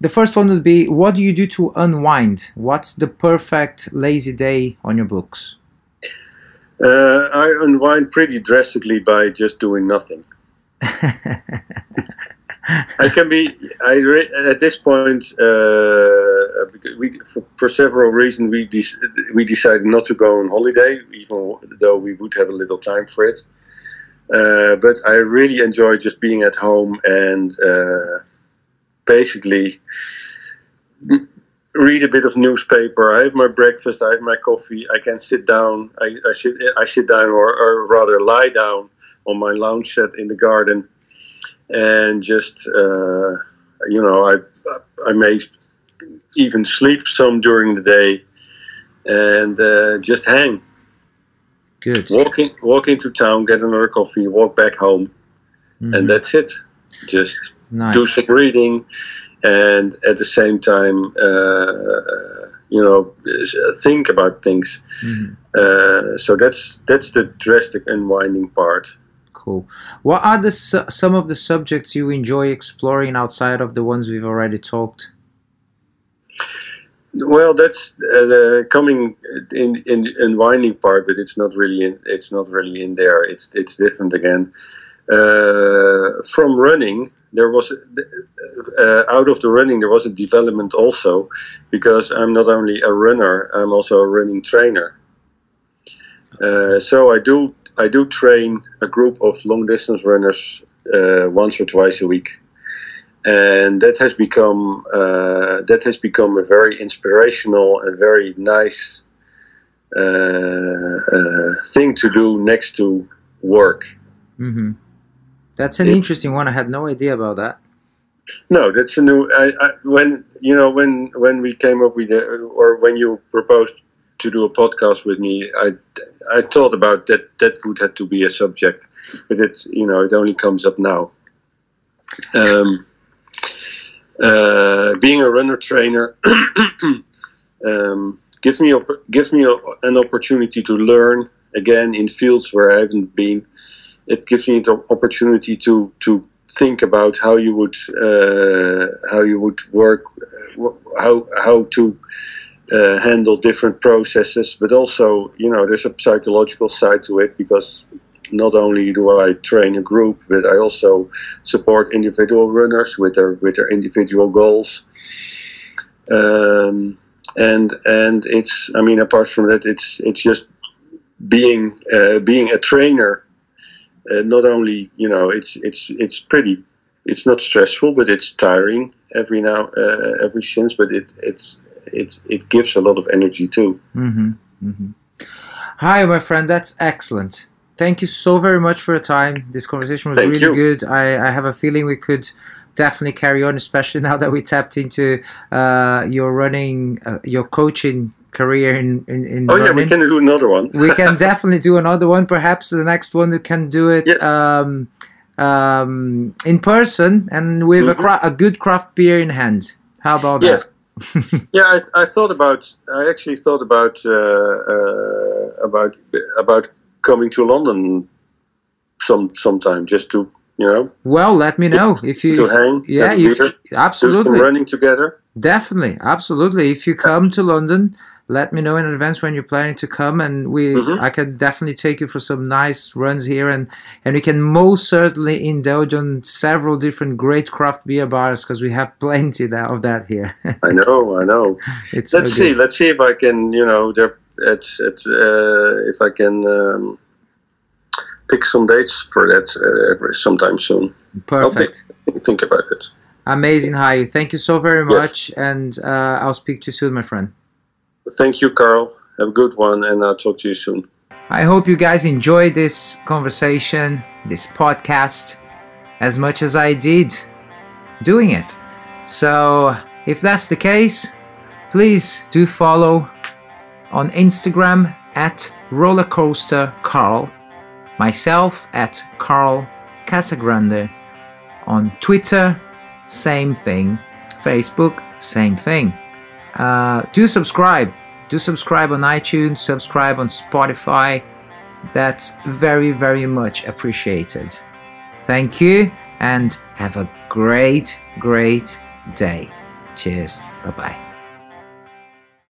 the first one would be what do you do to unwind? What's the perfect lazy day on your books? Uh, I unwind pretty drastically by just doing nothing. [laughs] I can be. I re, at this point, uh, we for, for, several reasons we de- we decided not to go on holiday, even though we would have a little time for it. Uh, but I really enjoy just being at home and uh, basically read a bit of newspaper. I have my breakfast. I have my coffee. I can sit down. I, I sit. I sit down, or, or, rather lie down on my lounge set in the garden, and just uh, you know, I I may even sleep some during the day, and uh, just hang. Good. Walk in, walk into town, get another coffee, walk back home, mm-hmm. and that's it. Just nice. do some reading, and at the same time, uh, you know, think about things. Mm-hmm. Uh, so that's that's the drastic unwinding part. Cool. What are the some of the subjects you enjoy exploring outside of the ones we've already talked? Well, that's uh, the coming in in the unwinding part, but it's not really in, it's not really in there. It's it's different again. Uh, from running, there was uh, out of the running there was a development also because I'm not only a runner I'm also a running trainer. Uh, so I do I do train a group of long distance runners uh, once or twice a week. And that has become uh, that has become a very inspirational and very nice uh, uh, thing to do next to work. Mm-hmm. That's an it, interesting one. I had no idea about that. No, that's a new. I, I, when you know when when we came up with it, or when you proposed to do a podcast with me, I I thought about that. That would have to be a subject, but it's you know it only comes up now. Um, uh, being a runner trainer [clears throat] um, gives me give me an opportunity to learn again in fields where I haven't been it gives me the opportunity to to think about how you would uh, how you would work, uh, how how to uh, handle different processes, but also you know there's a psychological side to it because not only do I train a group, but I also support individual runners with their with their individual goals. Um, and and it's I mean apart from that, it's it's just being uh, being a trainer uh, not only you know it's it's it's pretty it's not stressful, but it's tiring every now uh, every since. But it it's it it gives a lot of energy too. Mm-hmm. Mm-hmm. Hi, my friend. That's excellent. Thank you so very much for your time. This conversation was Thank really you. good. I, I have a feeling we could definitely carry on, especially [laughs] now that we tapped into uh, your running, uh, your coaching career in in, in Oh yeah, we can do another one. we can [laughs] definitely do another one. Perhaps the next one we can do it Yes. um, um, in person and with a, Mhm. cra- a good craft beer in hand. How about Yes. that? [laughs] yeah, I, I thought about. I actually thought about uh, uh, about about coming to London some sometime just to you know Well, let me know if you. to hang. yeah, you beer, absolutely, running together. definitely, absolutely. If you come to London, let me know in advance when you're planning to come, and we, Mhm. I can definitely take you for some nice runs here, and and we can most certainly indulge on several different great craft beer bars because we have [laughs] plenty that, of that here. [laughs] I know, I know. it's Let's so see. Let's see if I can. You know, there at at uh, if I can. Um, Pick some dates for that uh, every- sometime soon. I'll think, Perfect. think about it. Amazing, Hai. Thank you so very Yes. much, and uh, I'll speak to you soon, my friend. Thank you, Carl. Have a good one, and I'll talk to you soon. I hope you guys enjoyed this conversation, this podcast, as much as I did doing it. So, if that's the case, please do follow on Instagram at rollercoastercarl, myself at Carl Casagrande, on Twitter, same thing, Facebook, same thing. Uh, do subscribe do subscribe on iTunes, subscribe on Spotify. That's very, very much appreciated. Thank you and have a great, great day. Cheers. Bye bye.